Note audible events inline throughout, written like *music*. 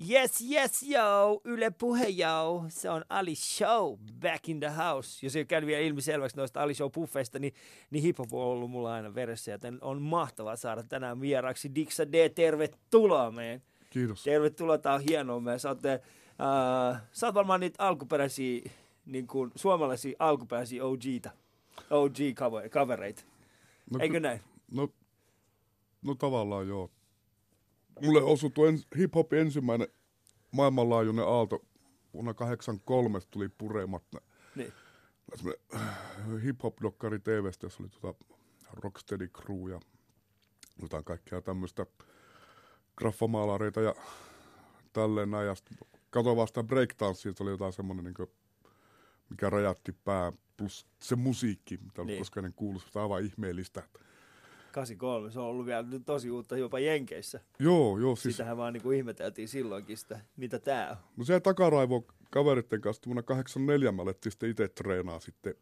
Yes, yes, yo, Yle Puhe, yo. Se on Ali Show, back in the house. Jos ei käy vielä ilmi selväksi noista Ali Show puffeista, niin, niin hip-hop on ollut mulla aina veressä, joten on mahtavaa saada tänään vieraaksi Dixa D. Tervetuloa meidän. Kiitos. Tervetuloa, tää on hienoa. Me saatte, äh, sä oot varmaan niitä alkuperäisiä, niin kuin suomalaisia alkuperäisiä OG-ta, OG-kavereita. No, Eikö näin? No, no tavallaan joo. Mulle osui tuo ens, hip-hopin ensimmäinen maailmanlaajuinen aalto vuonna 83 tuli puremat. Niin. äh, hip-hop-dokkari TVstä, jossa oli tuota Rocksteady Crew ja jotain kaikkea tämmöistä graffamaalareita ja tälleen näin. Ja katsoin vaan sitä breakdancea, se oli jotain semmoinen, niin mikä räjätti pää, plus se musiikki, mitä Niin. koskaan en kuullut, sitä aivan ihmeellistä. 83, se on ollut vielä tosi uutta jopa Jenkeissä. Joo, joo, Siis... Sitähän vaan niinku ihmeteltiin silloinkin sitä, mitä tää on. No se takaraivo kaveritten kanssa vuonna 84 mä alettiin sitten itse treenaa sitten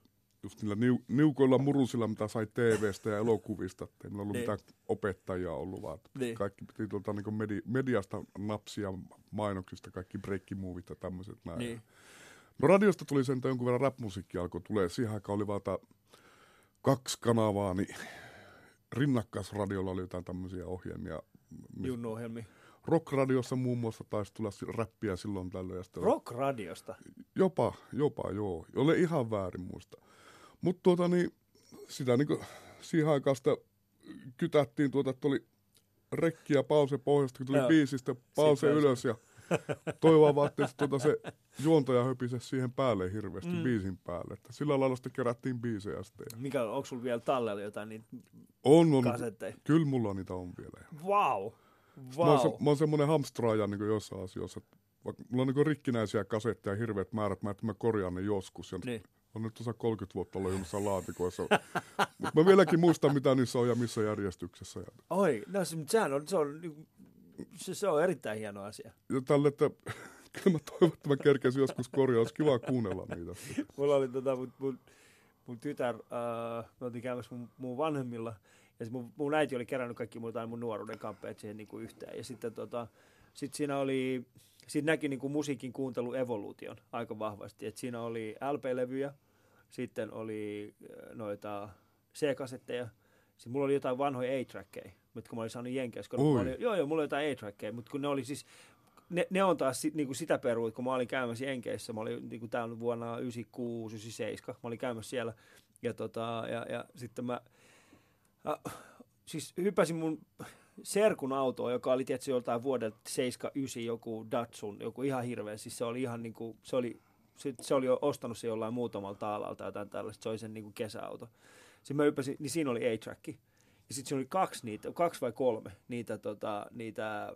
just niillä niu, niukoilla murusilla, mitä sai TVstä ja elokuvista. Että ei meillä ollut Niin. mitään opettajia ollut, vaan Niin. kaikki piti tuolta niin medi, mediasta napsia mainoksista, kaikki breakkimuovit ja tämmöiset näin. Niin. No radiosta tuli sen jonkun verran rap-musiikki alkoi tulee. Siihen aikaan oli vaan kaksi kanavaa, niin rinnakkaisradiolla oli jotain tämmöisiä ohjelmia. Junnu-ohjelmi. Rockradiossa muun muassa taisi tulla räppiä silloin tällöin. Rock-radiosta. Jopa, jopa joo. Ole ihan väärin muista. Mutta tuota niin, sitä niinku siihen aikaan sitä kytättiin tuota, että oli rekki ja pause pohjasta, kun tuli Joo. biisistä, pause Sitten ylös ja toivoa vaan, että tuota se juontaja höpise siihen päälle hirveästi Mm. biisin päälle. Että sillä lailla sitten kerättiin biisejä sitten. Mikä, onko sulla vielä tallella jotain niitä on, on, kasetteja? kyllä mulla niitä on vielä. Wow. Mä oon, se, Wow. mä oon semmoinen hamstraaja niin jossain asioissa. että Vaikka mulla on niin rikkinäisiä kasetteja hirveät määrät, mä, että mä korjaan ne joskus. Ja Niin. on nyt tuossa 30 vuotta ollut laatikoissa. Mutta mä vieläkin muistan, mitä niissä on ja missä järjestyksessä. Oi, no se, sehän on, se on, se, se on erittäin hieno asia. ja tälle, että *laughs* kyllä mä toivon, että mä kerkesin joskus korjaa. Olisi kiva kuunnella niitä. Mulla oli tota, mun, mun, mun tytär, äh, me oltiin käymässä mun, mun vanhemmilla, ja sit mun, mun äiti oli kerännyt kaikki mun, tai mun nuoruuden kamppeet siihen niinku yhteen. Ja sitten tota, sit siinä oli, siinä näki niinku musiikin kuuntelu evoluution aika vahvasti. Et siinä oli LP-levyjä, sitten oli äh, noita C-kasetteja, sitten mulla oli jotain vanhoja A-trackeja, mitkä mä olin saanut Jenkeissä. kun olin- Joo, joo, mulla oli jotain A-trackeja, mutta kun ne oli siis, ne, ne on taas sit, niinku sitä peruut, kun mä olin käymässä Jenkeissä, mä olin niinku täällä vuonna 96, 97, mä olin käymässä siellä, ja, tota, ja, ja sitten mä, äh, siis hyppäsin mun serkun autoon, joka oli tietysti joltain vuodelta 79 joku Datsun, joku ihan hirveä, siis se oli ihan niinku, se oli, se, se oli jo ostanut se jollain muutamalta alalta jotain tällaista, se oli sen niinku kesäauto. Sitten mä hyppäsin, niin siinä oli A-track. Ja sitten siinä oli kaksi niitä, kaksi vai kolme niitä, tota, niitä,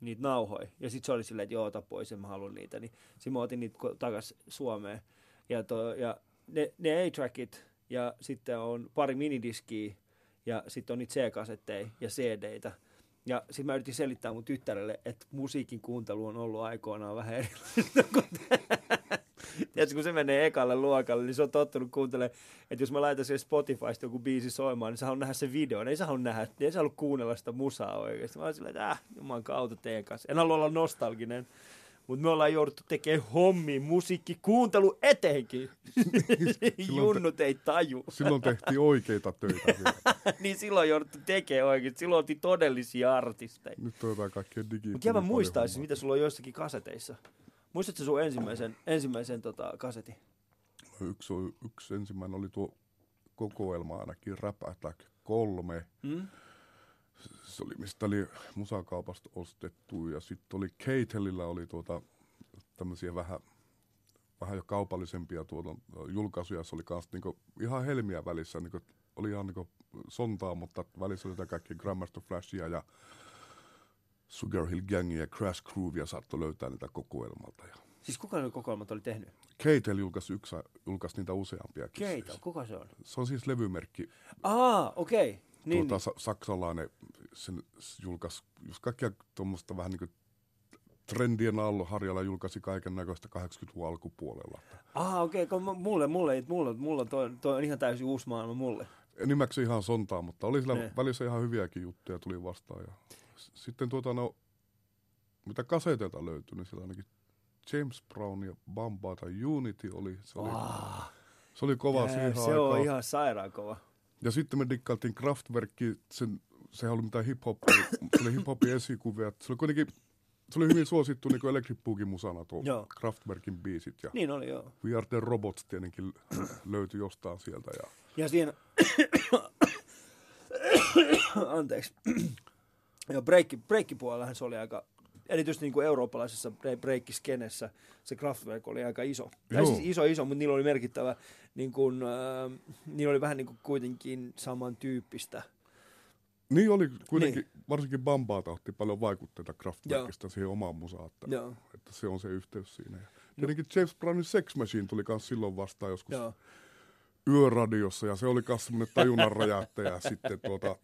niitä nauhoja. Ja sitten se oli silleen, että joo, ota pois, en mä halua niitä. Niin sitten mä otin niitä takas Suomeen. Ja, to, ja ne, ne A-trackit ja sitten on pari minidiskiä ja sitten on niitä C-kasetteja ja CD-tä. Ja sitten mä yritin selittää mun tyttärelle, että musiikin kuuntelu on ollut aikoinaan vähän erilaista kuin Tiedätkö, kun se menee ekalle luokalle, niin se on tottunut kuuntelemaan, että jos mä laitan siihen Spotifysta joku biisi soimaan, niin sä haluat nähdä sen videon. Ei sä halua nähdä, ei sä halua kuunnella sitä musaa oikeasti. Mä oon silleen, että äh, juman kautta teen kanssa. En halua olla nostalginen. Mutta me ollaan jouduttu tekemään hommi, musiikki, kuuntelu etenkin. *laughs* Junnut ei taju. Silloin tehtiin oikeita töitä *laughs* niin silloin jouduttu tekemään oikein. Silloin oltiin todellisia artisteja. Nyt on jotain kaikkea digi. Mutta mä muistaisin, mitä sulla on joissakin kaseteissa. Muistatko sun ensimmäisen, ensimmäisen tota, kasetin? Yksi, yksi ensimmäinen oli tuo kokoelma ainakin Rap Attack 3. Mm? se oli, mistä oli musakaupasta ostettu ja sitten oli Keitelillä oli tuota tämmöisiä vähän, vähän jo kaupallisempia tuota, julkaisuja, se oli kans niinku ihan helmiä välissä, niinku, oli ihan niinku sontaa, mutta välissä oli kaikki Grandmaster Flashia ja Sugar Hill Gangia ja Crash Groovia saattoi löytää niitä kokoelmalta. Ja Siis kuka ne kokoelmat oli tehnyt? Keitel julkaisi, yksi, julkaisi niitä useampiakin. Keita, kuka se on? Se on siis levymerkki, Aa, okei. Okay. Niin, tuota, sa- saksalainen, sen julkaisi just kaikkia tuommoista vähän niin kuin trendien alla Harjala julkaisi kaiken näköistä 80-luvun alkupuolella. Aa, okei, okay, mulle, mulle, mulle, mulle toi, toi on ihan täysin uusi maailma mulle. Nimeksi ihan sontaa, mutta oli sillä Ne. välissä ihan hyviäkin juttuja tuli vastaan. Ja sitten tuota no, mitä kaseteilta löytyi, niin siellä ainakin James Brown ja Bamba tai Unity oli. Se oli, Oh, se oli kova siihen se aikaan. on ihan sairaan kova. Ja sitten me dikkailtiin Kraftwerkki, sen, sehän oli mitään hip-hop, *coughs* se oli hip-hopin esikuvia. Se oli kuitenkin, se oli hyvin suosittu niin Electric Boogin musana tuo Joo. Kraftwerkin biisit. Ja Niin oli joo. We Are The Robots tietenkin *coughs* löytyi jostain sieltä. Ja Ja siinä, *coughs* anteeksi, joo, breikki, breikkipuolellahan se oli aika, erityisesti niin kuin eurooppalaisessa bre- breikkiskenessä se Kraftwerk oli aika iso. Tai Joo. siis iso, iso, mutta niillä oli merkittävä, niin kuin, äh, niillä oli vähän niin kuin kuitenkin samantyyppistä. niin oli kuitenkin, niin. varsinkin Bambaa otti paljon vaikutteita Kraftwerkista siihen omaan musaan, että, Joo, että se on se yhteys siinä. Ja tietenkin James Brownin Sex Machine tuli myös silloin vastaan joskus joo. Yöradiossa ja se oli myös semmoinen tajunnan räjähtäjä sitten tuota,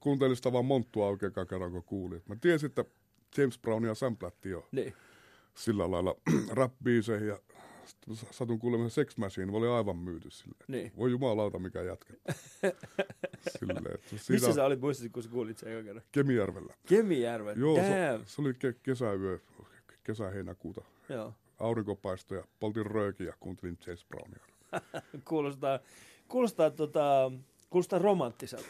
kuuntelin sitä vaan monttua oikein kerran kun kuulin. Mä tiesin, että James Brownia samplättiin jo Niin. sillä lailla *clears throat* rap-biiseihin ja satun kuulemaan Sex Machine, oli aivan myyty silleen. Niin. Voi jumalauta mikä jätkä. *laughs* silleen, että Missä sä olit muistaakseni, kun sä kuulit sen kerran? Kemijärvellä. Kemijärven. Joo, se, Damn. se, oli ke- kesäyö, kesä-heinäkuuta. Joo. Aurinkopaisto ja poltin röökiä ja kuuntelin James Brownia. *laughs* Kuulostaa, kuulostaa, tota, kuulostaa romanttiselta.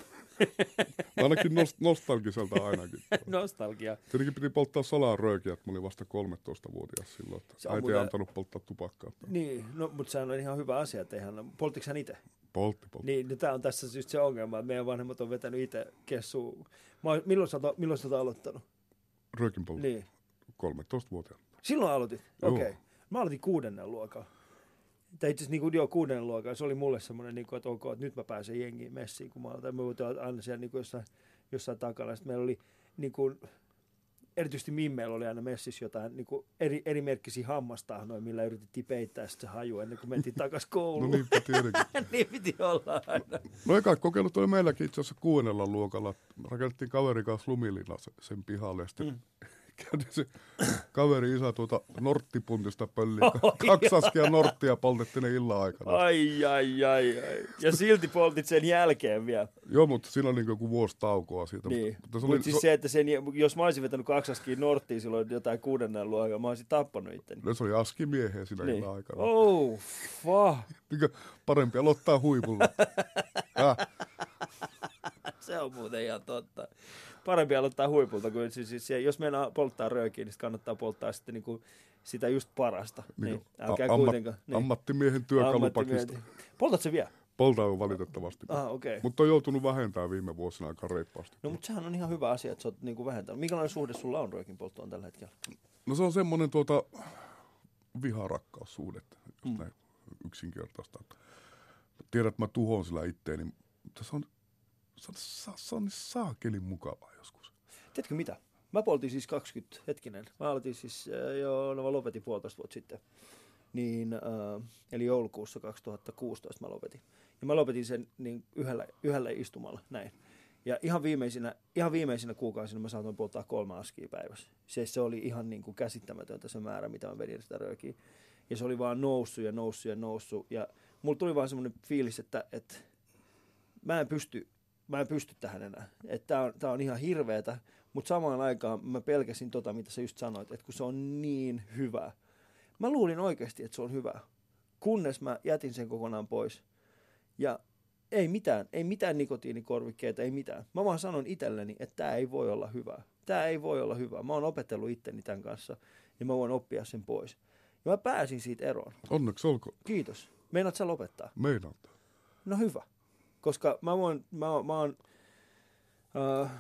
Ainakin nost- nostalgiselta ainakin. *laughs* Nostalgia. Tietenkin piti polttaa salaa röökiä, että mä olin vasta 13-vuotias silloin. Että äiti ei muuten- antanut polttaa tupakkaa. Niin, no, mutta sehän on ihan hyvä asia, että eihän, polttiko hän itse? Poltti, poltti. Niin, no tämä on tässä just se ongelma, että meidän vanhemmat on vetänyt itse kessuun. Mä, oon- milloin, sä, milloin sä aloittanut? Röökin poltti. Niin. 13-vuotiaana. Silloin aloitit? Okei. Okay. Mä aloitin kuudennen luokalla. Tai itse asiassa niin kuin, joo, kuudennen luokalla. Se oli mulle semmoinen, niin kuin, että ok, että nyt mä pääsen jengiin messiin, kun mä aloitan. Mä voin olla aina siellä niin kuin jossain, jossain takana. Sitten meillä oli niin kuin, erityisesti Mimmeillä oli aina messissä jotain niin kuin eri, eri merkkisiä hammastahnoja, millä yritettiin peittää sitten se haju ennen kuin mentiin takaisin *laughs* No kouluun. niinpä tietenkin. *laughs* niin piti olla aina. No eka kokeilut oli meilläkin itse asiassa kuudennella luokalla. Rakennettiin kaverin kanssa lumilina se- sen pihalle ja sitten mm. Käytiin se kaveri isä tuota norttipuntista pölliä. Kaksi askia norttia poltettiin ne illan aikana. Ai, ai, ai, ai. Ja silti poltit sen jälkeen vielä. Joo, mutta siinä oli niin joku vuosi taukoa siitä. Niin. Mutta, mutta se oli, siis se, että sen, jos mä olisin vetänyt kaksaskin Norttiin silloin jotain kuudennen luokalla, mä olisin tappanut itteni. se, se oli askimiehiä siinä niin. Illan aikana. Oh, fuck. Niin parempi aloittaa huipulla. *laughs* Se on muuten ihan totta. Parempi aloittaa huipulta, kuin siis, siis jos mennään polttaa röökiä, niin kannattaa polttaa sitten niinku sitä just parasta. Niin, Niin, niin älkää a- kuitenkaan. Niin. Ammattimiehen työkalupakista. Poltat se vielä? Poltaa valitettavasti. Ah. Okay. Mutta on joutunut vähentämään viime vuosina aika reippaasti. No mutta sehän on ihan hyvä asia, että sä oot niinku vähentänyt. Minkälainen suhde sulla on röökin polttoon tällä hetkellä? No se on semmoinen tuota viharakkaussuhde, jos Mm. näin yksinkertaista. Tiedän, että mä tuhoan sillä itteeni, mutta se on, se on, se on, niin saakelin mukavaa joskus. Tiedätkö mitä? Mä poltin siis 20, hetkinen. Mä aloitin siis äh, jo, no mä lopetin puolitoista vuotta sitten. Niin, äh, eli joulukuussa 2016 mä lopetin. Ja mä lopetin sen niin yhdellä, yhdellä istumalla, näin. Ja ihan viimeisinä, ihan viimeisinä kuukausina mä saatoin polttaa kolme askia päivässä. Se, se oli ihan niin kuin käsittämätöntä se määrä, mitä mä vedin sitä röökiä. Ja se oli vaan noussut ja noussut ja noussut. Ja mulla tuli vaan semmoinen fiilis, että, että mä en pysty, mä en pysty tähän enää. Että tää on, tää on ihan hirveetä, mutta samaan aikaan mä pelkäsin tota, mitä sä just sanoit, että kun se on niin hyvä. Mä luulin oikeasti, että se on hyvä, kunnes mä jätin sen kokonaan pois. Ja ei mitään, ei mitään nikotiinikorvikkeita, ei mitään. Mä vaan sanon itselleni, että tämä ei voi olla hyvä. Tämä ei voi olla hyvä. Mä oon opetellut itteni tämän kanssa ja mä voin oppia sen pois. Ja mä pääsin siitä eroon. Onneksi olkoon. Kiitos. Meinaat sä lopettaa? Meidän. No hyvä. Koska mä voin, mä, mä oon, äh,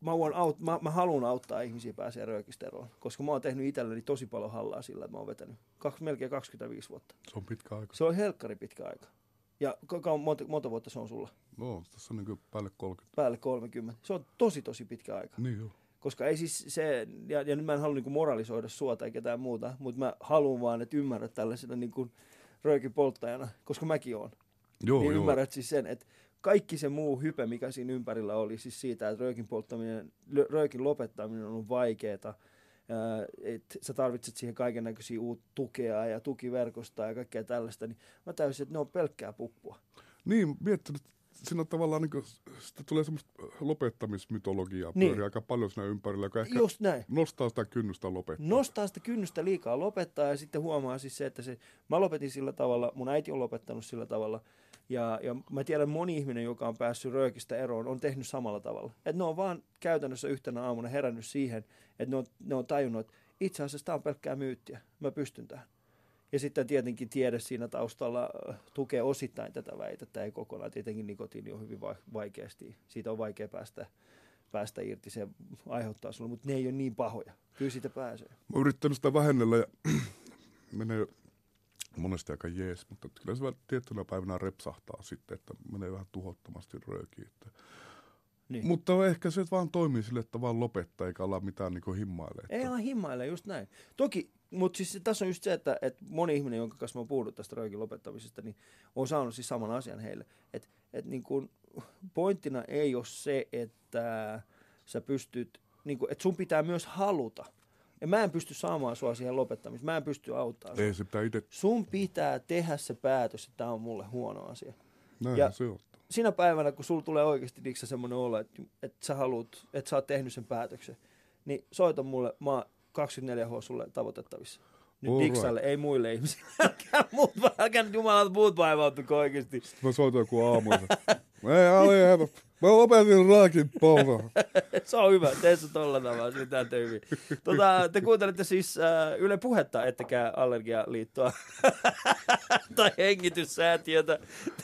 mä, voin aut, mä, mä haluan auttaa ihmisiä pääsee röökistä eroon. Koska mä oon tehnyt itselleni tosi paljon hallaa sillä, että mä oon vetänyt kaksi, melkein 25 vuotta. Se on pitkä aika. Se on helkkari pitkä aika. Ja kuinka monta, monta vuotta se on sulla? No, tässä on niin päälle 30. Päälle 30. Se on tosi tosi pitkä aika. Niin joo. Koska ei siis se, ja, ja nyt mä en halua niinku moralisoida sua tai ketään muuta, mutta mä haluan vaan, että ymmärrät tällaisena niinku röökin polttajana, koska mäkin oon. Joo, niin joo. ymmärrät siis sen, että kaikki se muu hype, mikä siinä ympärillä oli, siis siitä, että röökin polttaminen, röökin lopettaminen on vaikeaa, että sä tarvitset siihen kaiken näköisiä uutta tukea ja tukiverkostoa ja kaikkea tällaista, niin mä täysin, että ne on pelkkää puppua. Niin, miettinyt, siinä on tavallaan niin kuin, sitä tulee semmoista lopettamismytologiaa Niin. pyörii aika paljon siinä ympärillä, joka ehkä Just näin. nostaa sitä kynnystä lopettaa. nostaa sitä kynnystä liikaa lopettaa ja sitten huomaa siis se, että se, mä lopetin sillä tavalla, mun äiti on lopettanut sillä tavalla ja, ja mä tiedän moni ihminen, joka on päässyt röökistä eroon, on tehnyt samalla tavalla. Että ne on vaan käytännössä yhtenä aamuna herännyt siihen, että ne on, ne on tajunnut, että itse asiassa tämä on pelkkää myyttiä, mä pystyn tähän. Ja sitten tietenkin tiede siinä taustalla äh, tukee osittain tätä väitettä, ei kokonaan. Tietenkin nikotiini on hyvin vai- vaikeasti, siitä on vaikea päästä, päästä irti, se aiheuttaa sulle, mutta ne ei ole niin pahoja. Kyllä siitä pääsee. Mä oon yrittänyt sitä vähennellä ja *clears throat* menee monesti aika jees, mutta kyllä se tiettynä päivänä repsahtaa sitten, että menee vähän tuhottomasti röökiin. Että. Niin. Mutta ehkä se vaan toimii sille, että vaan lopettaa eikä olla mitään niin himmailee. Ei ala himmailla, just näin. Toki, mutta siis tässä on just se, että, että moni ihminen, jonka kanssa mä oon puhunut tästä röökin lopettamisesta, niin on saanut siis saman asian heille. Että et niin kun, pointtina ei ole se, että sä pystyt, niin kun, että sun pitää myös haluta. Ja mä en pysty saamaan sua siihen lopettamiseen. Mä en pysty auttamaan. Ei se pitää itse, Sun pitää tehdä se päätös, että tämä on mulle huono asia. näin Ja- se on. Sinä päivänä, kun sulla tulee oikeasti Diksa semmoinen olo, että, että sä haluat, että sä oot tehnyt sen päätöksen, niin soita mulle, mä 24H sulle tavoitettavissa. Nyt All Diksalle, ei muille ihmisille. *laughs* Älkää muut, älkää nyt jumalat muut vaivautuko oikeasti. Mä soitan joku aamu. Ei, Ali, hei, mä lopetin raakin polta. *laughs* Se on hyvä, tee se tolla tavalla, se tehdä hyvin. Tota, te kuuntelette siis äh, Yle Puhetta, ettekä Allergialiittoa *laughs* tai hengityssäätiötä.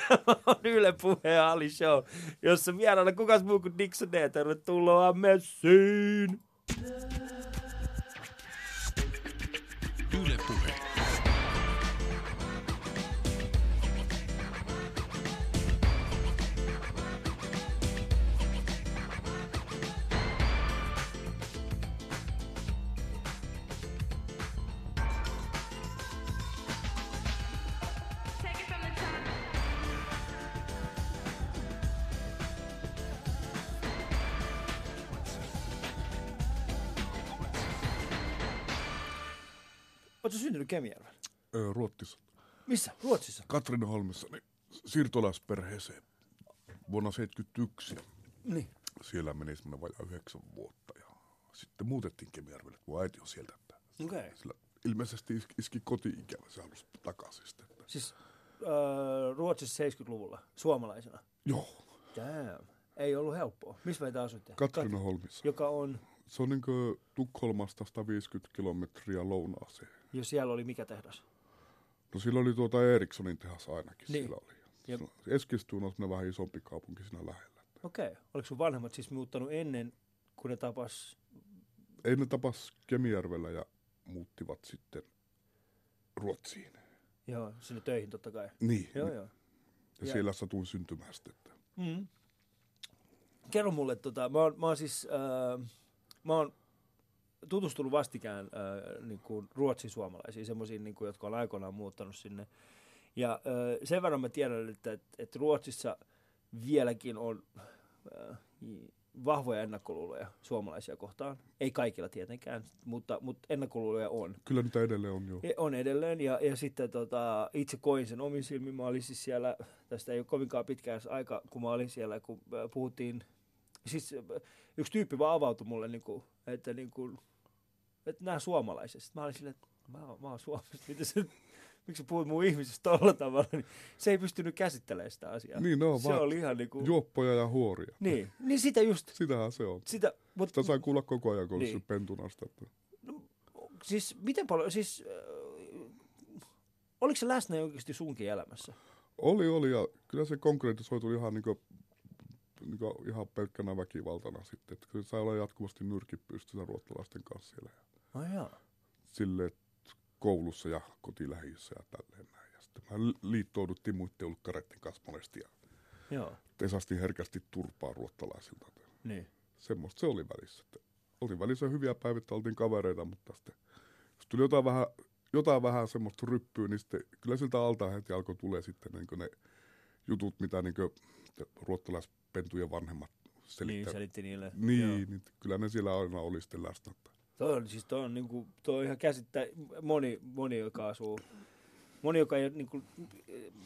Tämä on Yle Puhe Ali Show, jossa vieraana kukas muu kuin Dixon D. Tervetuloa messiin! Kemijärvellä? Öö, Ruotsissa. Missä? Ruotsissa? Katrin Holmissa, niin siirtolaisperheeseen vuonna 1971. Niin. Siellä meni semmoinen vajaa yhdeksän vuotta ja sitten muutettiin Kemijärvelle, kun äiti on sieltä. Okay. sillä ilmeisesti iski, iski koti-ikävä, se halusi takaisin sitten. Että. Siis äh, Ruotsissa 70-luvulla, suomalaisena. Joo, Damn. Ei ollut helppoa. Missä meitä asutte? Katriina Holmissa. Joka on, Se on niin Tukholmasta 150 kilometriä lounaaseen. Jo siellä oli mikä tehdas? No sillä oli tuota Ericssonin tehas ainakin Niin. siellä oli. Ja- Ja. Eskilstuna on vähän isompi kaupunki siinä lähellä. Okei. Okay. Oliko sun vanhemmat siis muuttanut ennen, kun ne tapas? Ei ne tapas Kemijärvellä ja muuttivat sitten Ruotsiin. Joo, sinne töihin totta kai. Niin, Joo, niin. joo. ja Ja- siellä satuin syntymään sitten. Että. Mm. Kerro mulle, tota, mä, oon, mä oon siis, äh, mä oon tutustunut vastikään äh, niin kuin ruotsin suomalaisiin, semmoisiin, niin kuin, jotka on aikoinaan muuttanut sinne. Ja äh, sen verran mä tiedän, että, että, että Ruotsissa vieläkin on äh, vahvoja ennakkoluuloja suomalaisia kohtaan. Ei kaikilla tietenkään, mutta, mutta ennakkoluuloja on. Kyllä niitä edelleen on jo. Ja On edelleen, ja, ja sitten tota, itse koin sen omin silmin. Mä olin siis siellä, tästä ei ole kovinkaan pitkään aika, kun mä olin siellä, kun äh, puhuttiin, siis äh, yksi tyyppi vaan avautui mulle, niin kuin, että, niin kuin, että nämä suomalaiset. Sitten mä olin silleen, että mä, mä oon Suomesta, miten se, miksi sä puhut mun ihmisistä tolla tavalla, niin se ei pystynyt käsittelemään sitä asiaa. Niin, ne on se vaan oli ihan niin kuin, juoppoja ja huoria. niin, niin sitä just, Sitähän se on. sitä, mutta Sitä sai kuulla koko ajan, kun Niin. niin. pentuna sitä. Että... siis miten paljon, siis äh, oliko se läsnä oikeasti sunkin elämässä? Oli, oli, ja kyllä se konkretisoitu ihan, niin kuin, niin ihan pelkkänä väkivaltana sitten. Että kyllä sai olla jatkuvasti nyrkit pystyssä ruottalaisten kanssa siellä. Ai jaa. sille koulussa ja kotilähiössä ja tälleen näin. Ja sitten mä li- liittouduttiin muiden ulkkareiden kanssa monesti ja Joo, tesastin herkästi turpaa ruottalaisilta. niin. Semmoista se oli välissä. Oltiin välissä hyviä päiviä, oltiin kavereita, mutta sitten jos tuli jotain vähän, jotain vähän semmoista ryppyä, niin sitten kyllä siltä alta heti alkoi tulee sitten niin ne jutut, mitä niin ruottalaispentujen vanhemmat Niin, selittää. selitti niille. Niin, Joo. niin, kyllä ne siellä aina oli sitten läsnä. että- Toi on, siis toi on, niinku, toi on ihan käsittä, moni, moni, joka asuu, moni, joka ei, niinku,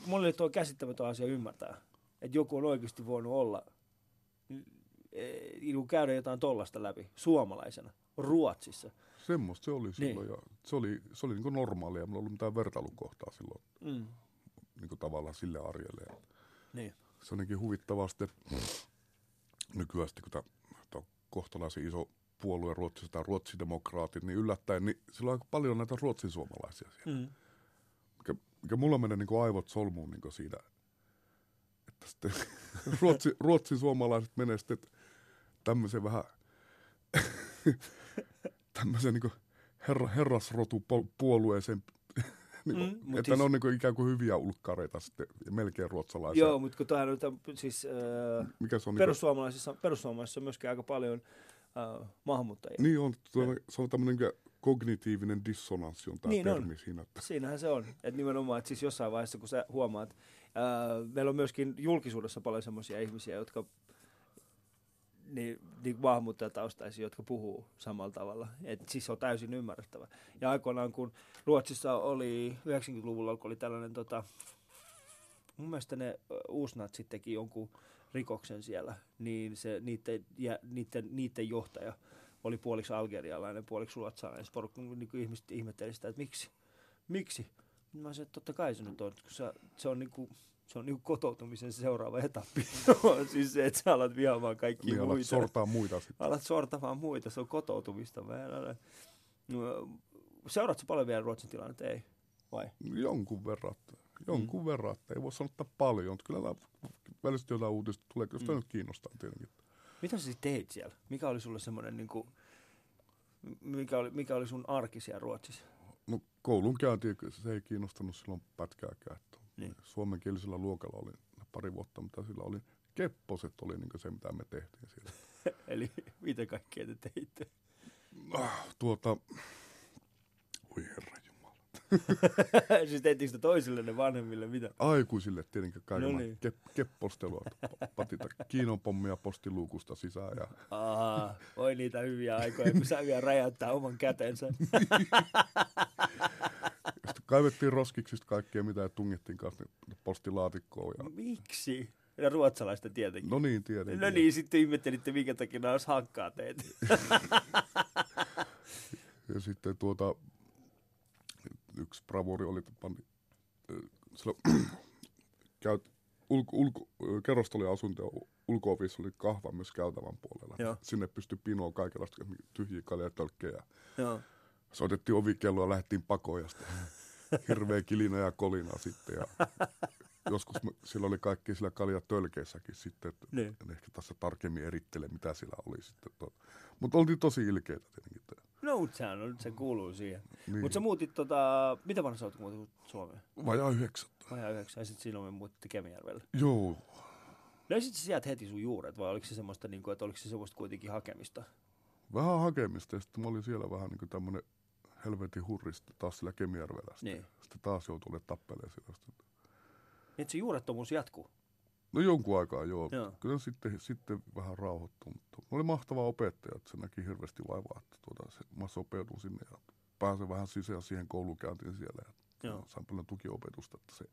monille tuo on käsittämätön asia ymmärtää. että joku on oikeasti voinut olla, eh, niin kuin käydä jotain tollasta läpi suomalaisena, Ruotsissa. Semmoista se oli silloin ja se oli, se oli niin kuin normaalia. Mulla ei ollut mitään vertailukohtaa silloin Mm. niin kuin tavallaan sille arjelle. Niin. se on jotenkin huvittavaa sitten nykyään, kun tämä, tämä on kohtalaisen iso puolue Ruotsissa, tämä ruotsidemokraatit, niin yllättäen, niin sillä on aika paljon näitä ruotsin suomalaisia siellä. Mm. Mikä, mikä mulla menee niin kuin aivot solmuun niin kuin siinä, että sitten *laughs* ruotsi, ruotsin suomalaiset menee sitten tämmöisen vähän, *laughs* tämmöisen niin kuin herra, herrasrotupuolueeseen, *laughs* niin kuin, Mm, että siis- ne on niin kuin ikään kuin hyviä ulkkareita sitten, melkein ruotsalaisia. Joo, mutta kun tämähän on siis äh, Mikä se on? Niin perussuomalaisissa, perussuomalaisissa on myöskin aika paljon äh, maahanmuuttajia. niin on, tuo, se on tämmöinen kognitiivinen dissonanssi on tämä Niin on. termi siinä. Että, Siinähän se on. Että nimenomaan, että siis jossain vaiheessa, kun sä huomaat, ää, meillä on myöskin julkisuudessa paljon semmoisia ihmisiä, jotka niin, niin maahanmuuttajataustaisia, jotka puhuu samalla tavalla. Et siis se on täysin ymmärrettävä. Ja aikoinaan, kun Ruotsissa oli 90-luvulla, kun oli tällainen, tota, mun mielestä ne uusnatsit teki jonkun rikoksen siellä, niin se niiden, ja, niiden, niiden johtaja oli puoliksi algerialainen, puoliksi ruotsalainen. Porukka, niin kuin ihmiset ihmetteli sitä, että miksi, miksi? Mä sanoin, että totta kai se nyt on, kun sä, se on niinku, se on niinku kotoutumisen seuraava etappi. *laughs* siis se, että sä alat vihaamaan kaikkia niin alat muita. sortaa muita sitten. alat sortamaan muita, se on kotoutumista. No, Seuraatko paljon vielä Ruotsin tilannetta? Ei. Vai? Jonkun verran. Jonkun mm. verran, että ei voi sanoa että paljon. Mutta kyllä välisesti jotain uutista tulee, jos mm. nyt kiinnostaa tietenkin. Mitä sä teit siellä? Mikä oli sulle semmoinen, niin kuin, mikä, oli, mikä oli sun arki siellä Ruotsissa? No koulun käynti, se ei kiinnostanut silloin pätkääkään. Niin. Suomenkielisellä luokalla oli pari vuotta, mitä sillä oli. Kepposet oli niin se, mitä me tehtiin siellä. *laughs* Eli mitä kaikkea te teitte? Ah, tuota, oi herra. *laughs* siis teittekö sitä toisille vanhemmille? Mitä? Aikuisille tietenkin kaikilla No niin. niin. ke- keppostelua. *laughs* Patita kiinonpommia postiluukusta sisään ja Aa, oi niitä hyviä aikoja, kun saa vielä räjäyttää oman kätensä. *laughs* sitten kaivettiin roskiksista kaikkea, mitä ja tungittiin kanssa postilaatikkoon. Ja... Miksi? Ja ruotsalaista tietenkin. No niin, tietenkin. No niin, sitten ihmettelitte, minkä takia ne olisi hankkaa teitä. Ja sitten tuota, yksi bravuri oli, että pani, ö, silloin *clears throat* käyt, ulko, ulko, ö, kerrostoliasunto ja ulko oli kahva myös käytävän puolella. Joo. Sinne pystyi pinoon kaikenlaista tyhjiä kaljatölkkejä. Joo. Soitettiin ovikelloa ja lähdettiin pakoon ja sitten *laughs* hirveä kilina ja kolina sitten. Ja *laughs* joskus me, siellä oli kaikki sillä kaljatölkeissäkin sitten, että Niin. en ehkä tässä tarkemmin erittele, mitä siellä oli sitten. Mutta oltiin tosi ilkeitä tietenkin. No, mutta sehän on, se kuuluu siihen. Niin. Mutta sä muutit tota, mitä vanha sä oot, kun muutit Suomeen? Vajaa yhdeksän. Vajaa yhdeksän, ja sitten silloin me muutitte Kemijärvelle. Joo, Löysitkö sä sieltä heti sun juuret, vai oliko se semmoista, niin kuin, että oliko se semmoista kuitenkin hakemista? vähän hakemista ja sitten mä olin siellä vähän niin kuin tämmönen helvetin hurristi taas sillä Kemijärvellä. Sitten, Niin. sitten taas joutui olemaan tappeleen siellä. Sitten. Niin, että se juurettomuus jatkuu. No jonkun aikaa joo. Joo. Kyllä sitten, sitten vähän rauhoittui. Mutta oli mahtava opettaja, että se näki hirveästi vaivaa, että tuota, se, mä sopeutun sinne ja pääsen vähän sisään siihen koulukäyntiin siellä. Ja Joo. sain paljon tukiopetusta, että se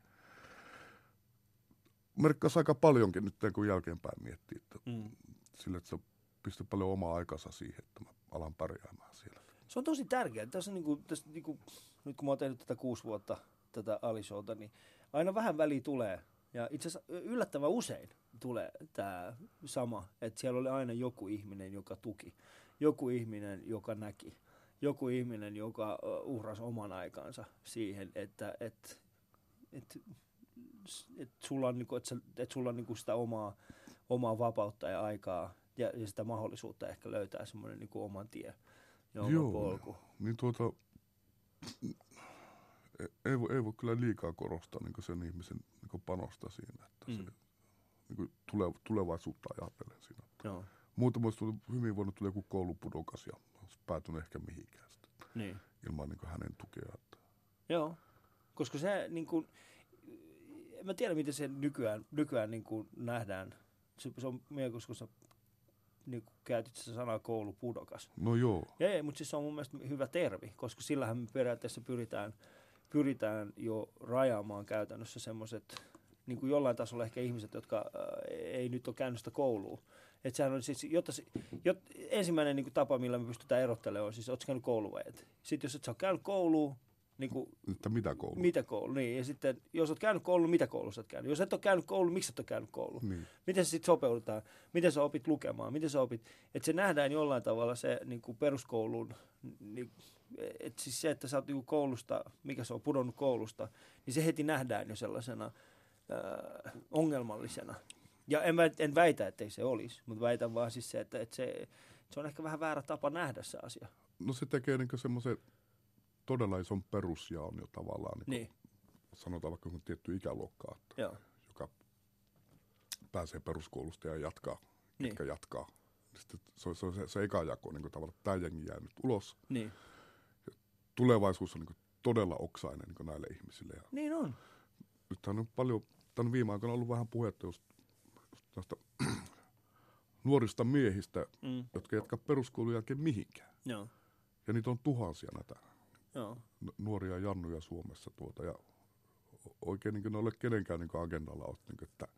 merkkasi aika paljonkin nyt, kun jälkeenpäin miettii, että Mm. sille, että se pisti paljon omaa aikansa siihen, että mä alan pärjäämään siellä. Se on tosi tärkeää. Tässä on niinku, tässä niinku, nyt kun mä oon tehnyt tätä kuusi vuotta, tätä Alishowta, niin aina vähän väliä tulee. Ja itse asiassa yllättävän usein tulee tämä sama, että siellä oli aina joku ihminen, joka tuki. Joku ihminen, joka näki. Joku ihminen, joka uhrasi oman aikansa siihen, että et, et, et sulla on, niinku, et sä, sulla on niinku sitä omaa, omaa vapautta ja aikaa ja, ja sitä mahdollisuutta ehkä löytää semmoinen niinku oman tie ja oma Joo. polku. Niin tuota, ei- voi, ei voi kyllä liikaa korostaa niin sen ihmisen niin panosta siinä, että Mm. se niin tule, tulevaisuutta ajatellen siinä. Joo, Muuten olisi tullut hyvin voinut tulla joku koulupudokas ja olisi päätynyt ehkä mihinkään sitten, niin. ilman niin hänen tukea. Että. Joo, koska se niin kuin, en mä tiedä miten se nykyään, nykyään niin kuin nähdään. Se, se on mielenkiintoista, kun sä niin kuin käytit sitä sanaa koulupudokas. No joo, ei, mutta siis se on mun mielestä hyvä termi, koska sillähän me periaatteessa pyritään, pyritään jo rajaamaan käytännössä semmoiset niin kuin jollain tasolla ehkä ihmiset, jotka äh, ei nyt ole käynyt sitä koulua. Että sehän on siis, jotta, se- jot, ensimmäinen niin kuin tapa, millä me pystytään erottelemaan, on siis, ootko käynyt koulua vai et. Sitten jos et sä ole käynyt koulua, niin kuin, Että mitä koulu? mitä koulu, niin. Ja sitten, jos oot käynyt koulua, mitä koulussa oot käynyt. Jos et ole käynyt koulua, miksi et ole käynyt koulua? Niin. Miten se sitten sopeudutaan? Miten sä opit lukemaan? Miten sä opit? Että se nähdään jollain tavalla se niin kuin peruskoulun, niin, että siis se, että sä oot niin koulusta, mikä se on, pudonnut koulusta, niin se heti nähdään jo sellaisena äh, ongelmallisena. Ja en, en väitä, ettei se olisi, mutta väitän vaan siis se, että, että se, se on ehkä vähän väärä tapa nähdä se asia. No se tekee niin semmoisen todella ison perusjaon jo tavallaan, niin Niin, sanotaan vaikka kun tietty ikäluokka, että, joo. joka pääsee peruskoulusta ja jatkaa, Niin. jatkaa. Sitten se on se, se, se eka jako, niin kuin tavallaan, että tämä jengi jää nyt ulos. Niin. Tulevaisuus on niin kuin todella oksainen niin kuin näille ihmisille. Ja niin on. nythän on paljon, tämän viime aikoina ollut vähän puhetta just, just tästä *clears throat* nuorista miehistä, Mm. jotka jatkaa peruskoulun jälkeen mihinkään. Joo. Ja niitä on tuhansia näitä Joo. nu- nuoria jannuja Suomessa tuota, ja oikein niin ne ole kenenkään niin agendalla, ole, niin kuin, että,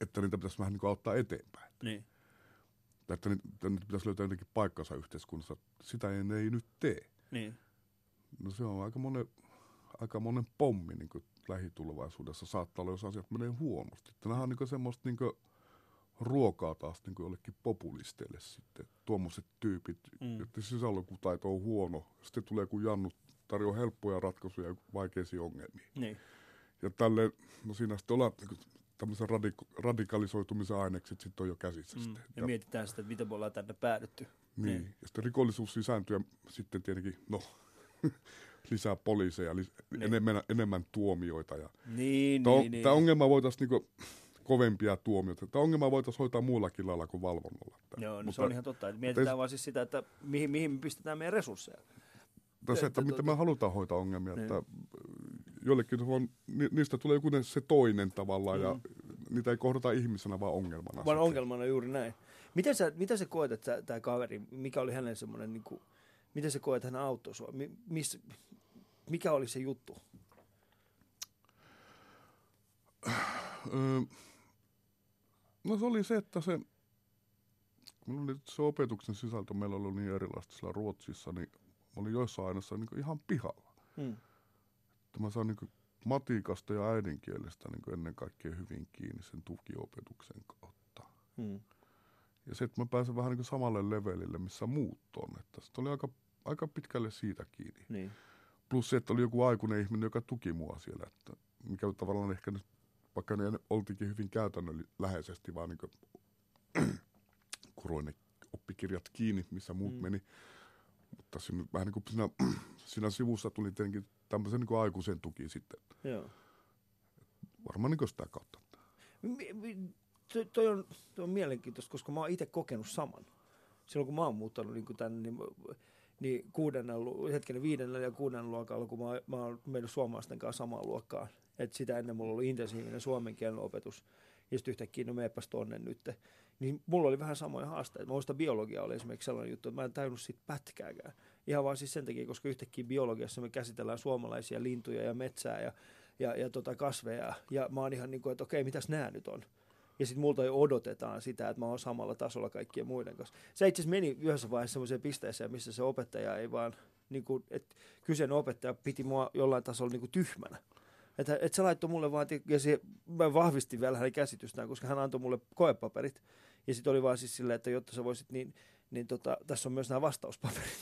että niitä pitäisi vähän niin auttaa eteenpäin. Niin. Että niitä, niitä pitäisi löytää jotenkin paikkansa yhteiskunnassa. Sitä ei, ne ei nyt tee. Niin. No se on aika monen, aika monen pommi niin kuin lähitulevaisuudessa. Saattaa olla, jos asiat menee huonosti. Nämä on niin semmoista niin ruokaa taas niin jollekin populisteille sitten. Tuommoiset tyypit, Mm. että sisällukutaito on huono. Sitten tulee kun Jannu tarjoaa helppoja ratkaisuja vaikeisiin ongelmiin. Niin. Ja tälle, no siinä sitten ollaan niin tämmöisen radik- radikalisoitumisen ainekset sitten on jo käsissä. Mm. sitten. Ja mietitään sitä, että miten me ollaan tänne päädytty. Niin. Niin. Ja sitten rikollisuus sisääntyy ja sitten tietenkin, no, *laughs* lisää poliiseja, lis- Niin. enemmän, enemmän tuomioita. Ja Niin, Tämä niin, niin. Tämä ongelma voitaisiin niinku kovempia tuomioita. Tämä ongelma voitaisiin hoitaa muullakin lailla kuin valvonnalla. Joo, no mutta, se on ihan totta. Että mietitään vaan siis sitä, että mihin, mihin me pistetään meidän resursseja. mutta se, että että miten tuota- me halutaan hoitaa ongelmia. Niin. Että jollekin on, ni, niistä tulee joku se toinen tavallaan ja niitä ei kohdata ihmisenä, vaan ongelmana. Mm. Vaan ongelmana juuri näin. Miten sä, miten sä koet, että tämä kaveri, mikä oli hänen semmoinen, niin kuin, miten sä koet, että hän auttoi sua? Mi, miss, mikä oli se juttu? Öö, no se oli se, että se, mulla oli se opetuksen sisältö, meillä oli niin erilaista siellä Ruotsissa, niin mä olin joissain aineissa niin ihan pihalla. Hmm. Että mä sain niin matikasta ja äidinkielestä niin ennen kaikkea hyvin kiinni sen tukiopetuksen kautta. Hmm. Ja se, että mä pääsen vähän niin samalle levelille, missä muut on. Että se oli aika, aika pitkälle siitä kiinni. Niin. Plus se, että oli joku aikuinen ihminen, joka tuki mua siellä. Että mikä tavallaan ehkä nyt, vaikka ne oltiinkin hyvin käytännönläheisesti, vaan *clears throat* niin kuroin ne oppikirjat kiinni, missä muut mm. meni. Mutta siinä, vähän niin kuin siinä, *clears throat* siinä sivussa tuli tietenkin tämmöisen niin aikuisen tuki sitten. Joo. Varmaan niin sitä kautta. Mi- Toi, toi, on, toi on mielenkiintoista, koska mä oon itse kokenut saman. Silloin kun mä oon muuttanut niin kuin tänne, niin, niin kuudennen, hetkinen, viidennellä ja kuudennen luokalla, kun mä, mä oon mennyt suomalaisten kanssa samaan luokkaan. Et sitä ennen mulla oli intensiivinen suomen kielen opetus. Ja sitten yhtäkkiä, no meepäs tonne nyt. Niin mulla oli vähän samoja haasteita. Mä muistan biologia oli esimerkiksi sellainen juttu, että mä en tajunnut siitä pätkääkään. Ihan vaan siis sen takia, koska yhtäkkiä biologiassa me käsitellään suomalaisia lintuja ja metsää ja, ja, ja tota kasveja. Ja mä oon ihan niin kuin, että okei, mitäs nämä nyt on? Ja sitten multa jo odotetaan sitä, että mä oon samalla tasolla kaikkien muiden kanssa. Se itse asiassa meni yhdessä vaiheessa semmoiseen pisteeseen, missä se opettaja ei vaan, niin kuin, että kyseinen opettaja piti mua jollain tasolla niin kuin tyhmänä. Että et se laittoi mulle vaan, ja se, mä vahvistin vielä hänen käsitystään, koska hän antoi mulle koepaperit. Ja sitten oli vaan siis silleen, että jotta sä voisit, niin, niin tota, tässä on myös nämä vastauspaperit.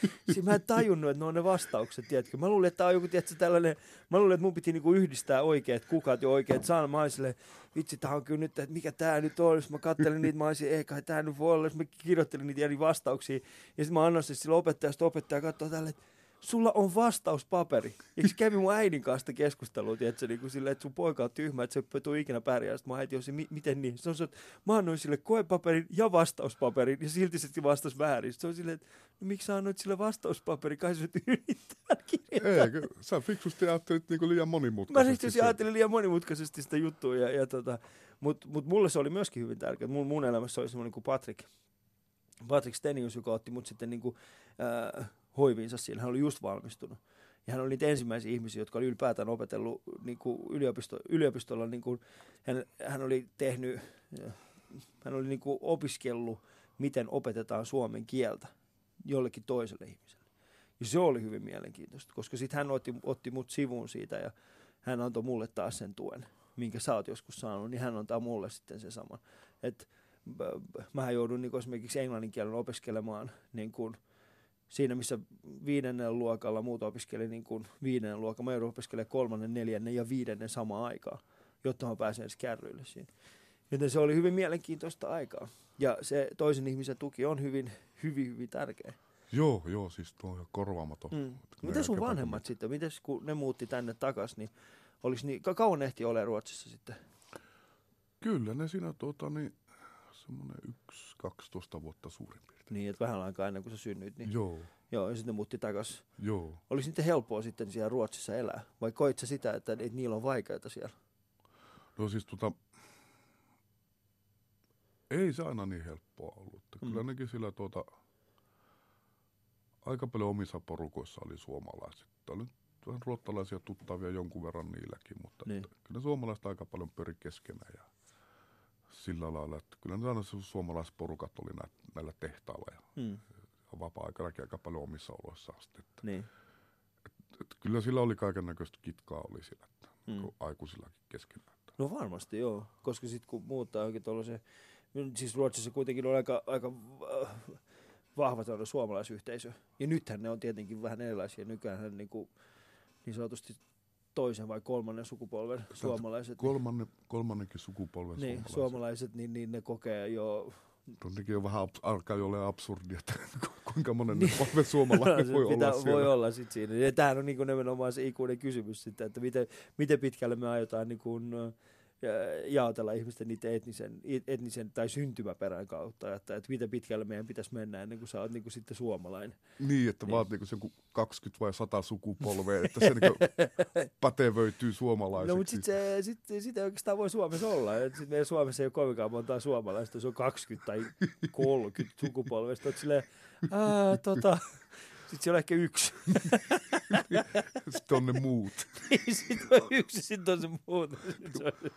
*laughs* Siis mä en tajunnut, että ne on ne vastaukset, tiedätkö. Mä luulin, että tämä on joku, tiedätkö, tällainen, mä luulin, että mun piti niinku yhdistää oikeat kukat ja oikeat sanat. Mä olin silleen, vitsi, tää on kyllä nyt, että mikä tää nyt on. Sitten mä kattelin niitä, mä olisin, ei kai tää nyt voi olla. Sitten mä kirjoittelin niitä eri vastauksia. Ja sitten mä annoin se sille opettajalle, sitten opettaja katsoi tälle, että sulla on vastauspaperi. Ja se kävi mun äidin kanssa sitä keskustelua, tiedätkö, niin kuin silleen, että sun poika on tyhmä, että se ei tule ikinä pärjää. Sitten mä äiti on se, "Mi- miten niin? Se on se, että mä annoin sille koepaperin ja vastauspaperin, ja silti se vastasi väärin. Sitten se on silleen, että no, miksi sä annoit sille vastauspaperin, kai sä nyt yrittää kirjoittaa. Eikö? Sä fiksusti ajattelit niinku liian Mä monimutkaisesti. sitten ajattelin liian monimutkaisesti sitä juttua, ja, ja tota, mutta mut mulle se oli myöskin hyvin tärkeää. Mun, mun elämässä oli semmoinen kuin Patrick, Patrick Stenius, joka otti mut sitten niin kuin, äh, hoiviinsa siinä. Hän oli just valmistunut. Ja hän oli niitä ensimmäisiä ihmisiä, jotka oli ylipäätään opetellut niin kuin yliopisto, yliopistolla. Niin kuin, hän, hän oli tehnyt, hän oli niin kuin opiskellut, miten opetetaan suomen kieltä jollekin toiselle ihmiselle. Ja se oli hyvin mielenkiintoista, koska sitten hän otti, otti mut sivuun siitä ja hän antoi mulle taas sen tuen, minkä sä oot joskus saanut, niin hän antaa mulle sitten sen saman. Et, b- b- mähän joudun niin esimerkiksi englannin kielen opiskelemaan niin kuin, siinä, missä viidennellä luokalla muut opiskeli niin kuin viidennen luokan, mä joudun opiskelemaan kolmannen, neljännen ja viidennen samaan aikaan, jotta mä pääsen edes kärryille siinä. Joten se oli hyvin mielenkiintoista aikaa. Ja se toisen ihmisen tuki on hyvin, hyvin, hyvin tärkeä. Joo, joo, siis tuo on ihan korvaamaton. Mm. Miten sun vanhemmat sitten, miten kun ne muutti tänne takas, niin olis niin, ka- kauan ehti olemaan Ruotsissa sitten? Kyllä ne siinä tuota, niin, semmoinen yksi, 12 vuotta suurin piirtein. Niin, että vähän aikaa ennen kuin sä synnyit, niin Joo, joo, ja sitten muutti takas. joo. Olisi niitä helppoa sitten siellä Ruotsissa elää? Vai koit sä sitä, että, että niillä on vaikeaa siellä? No siis tota, ei se aina niin helppoa ollut. Että Mm. Kyllä nekin sillä tuota, aika paljon omissa porukoissa oli suomalaiset. Oli vähän ruottalaisia tuttavia jonkun verran niilläkin, mutta Niin. niin. kyllä suomalaiset aika paljon pyri keskenään ja sillä lailla, että kyllä ne aina suomalaisporukat oli nä, näillä tehtailla ja Hmm. vapaa-aikanakin aika paljon omissa oloissaan sitten. Että, Niin. että kyllä sillä oli kaiken näköistä kitkaa oli sillä, että Mm. mm. aikuisillakin keskenään. No varmasti joo, koska sitten kun muuttaa johonkin tuollaiseen, siis Ruotsissa kuitenkin on aika, aika äh, vahva suomalaisyhteisö. Ja nythän ne on tietenkin vähän erilaisia. Nykyään niin, kuin, niin sanotusti toisen vai kolmannen sukupolven suomalaiset. Kolmanne, kolmannenkin sukupolven niin, suomalaiset. suomalaiset, niin, niin ne kokee jo... Tonnekin on vähän, abs- alkaa jo olla absurdia, että *laughs* ku- kuinka monen Niin. polven suomalainen *laughs* voi pitää, olla siellä. voi olla sit siinä. Ja tämähän on niin kuin nimenomaan se ikuinen kysymys sitten, että miten, miten pitkälle me aiotaan niin kuin, äh, jaotella ihmisten niitä etnisen, etnisen tai syntymäperän kautta, että, että miten pitkälle meidän pitäisi mennä ennen kuin sä oot niin kuin sitten suomalainen. Niin, että Niin. niin. vaat sen kun 20 vai 100 sukupolvea, että se niinku *laughs* pätevöityy suomalaiseksi. No mutta sitten sit, sitä ei oikeastaan voi Suomessa olla. Sitten meidän Suomessa ei ole kovinkaan montaa suomalaista, se on 20 tai 30 sukupolvesta. Oot silleen, tota, sitten siellä on ehkä yksi. *laughs* Sitten on ne muut. *laughs* sitten on yksi, sitten on se. Sit Se, on-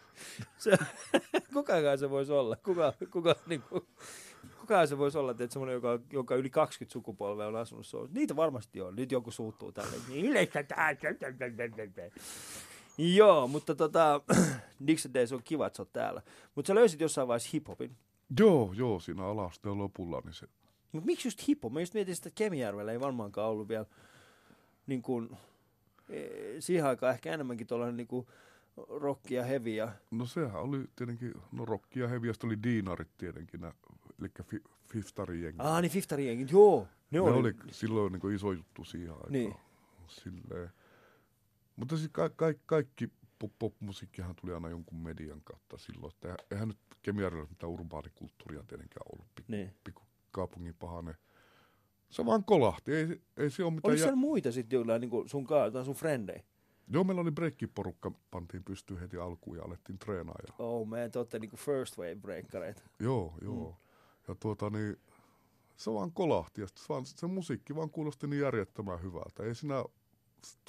se, *laughs* kukakaan se voisi olla? Kuka, kuka, niin kuin, kukaan se voisi olla, että semmoinen, joka, joka yli 20 sukupolvea on asunut Suomessa. Niitä varmasti on. Nyt joku suuttuu tälle. Niin yleistä tää. Joo, mutta tota, *clears throat* Dixon Days on kiva, että sä oot täällä. Mutta sä löysit jossain vaiheessa hiphopin. Joo, joo, siinä alasteen lopulla, niin se, Mutta miksi just hiphop? Mä just mietin sitä, että Kemijärvellä ei varmaankaan ollut vielä niin kuin, eh, siihen aikaan ehkä enemmänkin tuollainen niin kuin rock ja heavy ja no sehän oli tietenkin, no rokki ja heviästä oli diinarit tietenkin, nää, eli fi, Fiftari jengi. Ah, niin Fiftari-jengit, joo. Ne, ne oli. oli silloin niin iso juttu siihen aikaan. Niin. Silleen. Mutta siis ka- ka- kaikki pop- pop-musiikkihan tuli aina jonkun median kautta silloin. Että eihän nyt Kemijärvellä mitään urbaanikulttuuria tietenkään ollut. Pikku, Niin. pikku kaupungin pahane. Se vaan kolahti. Ei, ei se ole mitään. Oliko siellä muita sitten jollain niin sun, ka- tai sun frendei? Joo, meillä oli breikkiporukka, pantiin pystyyn heti alkuun ja alettiin treenaa. Ja... Oh man, te ootte niinku first wave breakkareita. Joo, joo. Mm. Ja tuota niin, se vaan kolahti ja se, vaan, se musiikki vaan kuulosti niin järjettömän hyvältä. Ei siinä,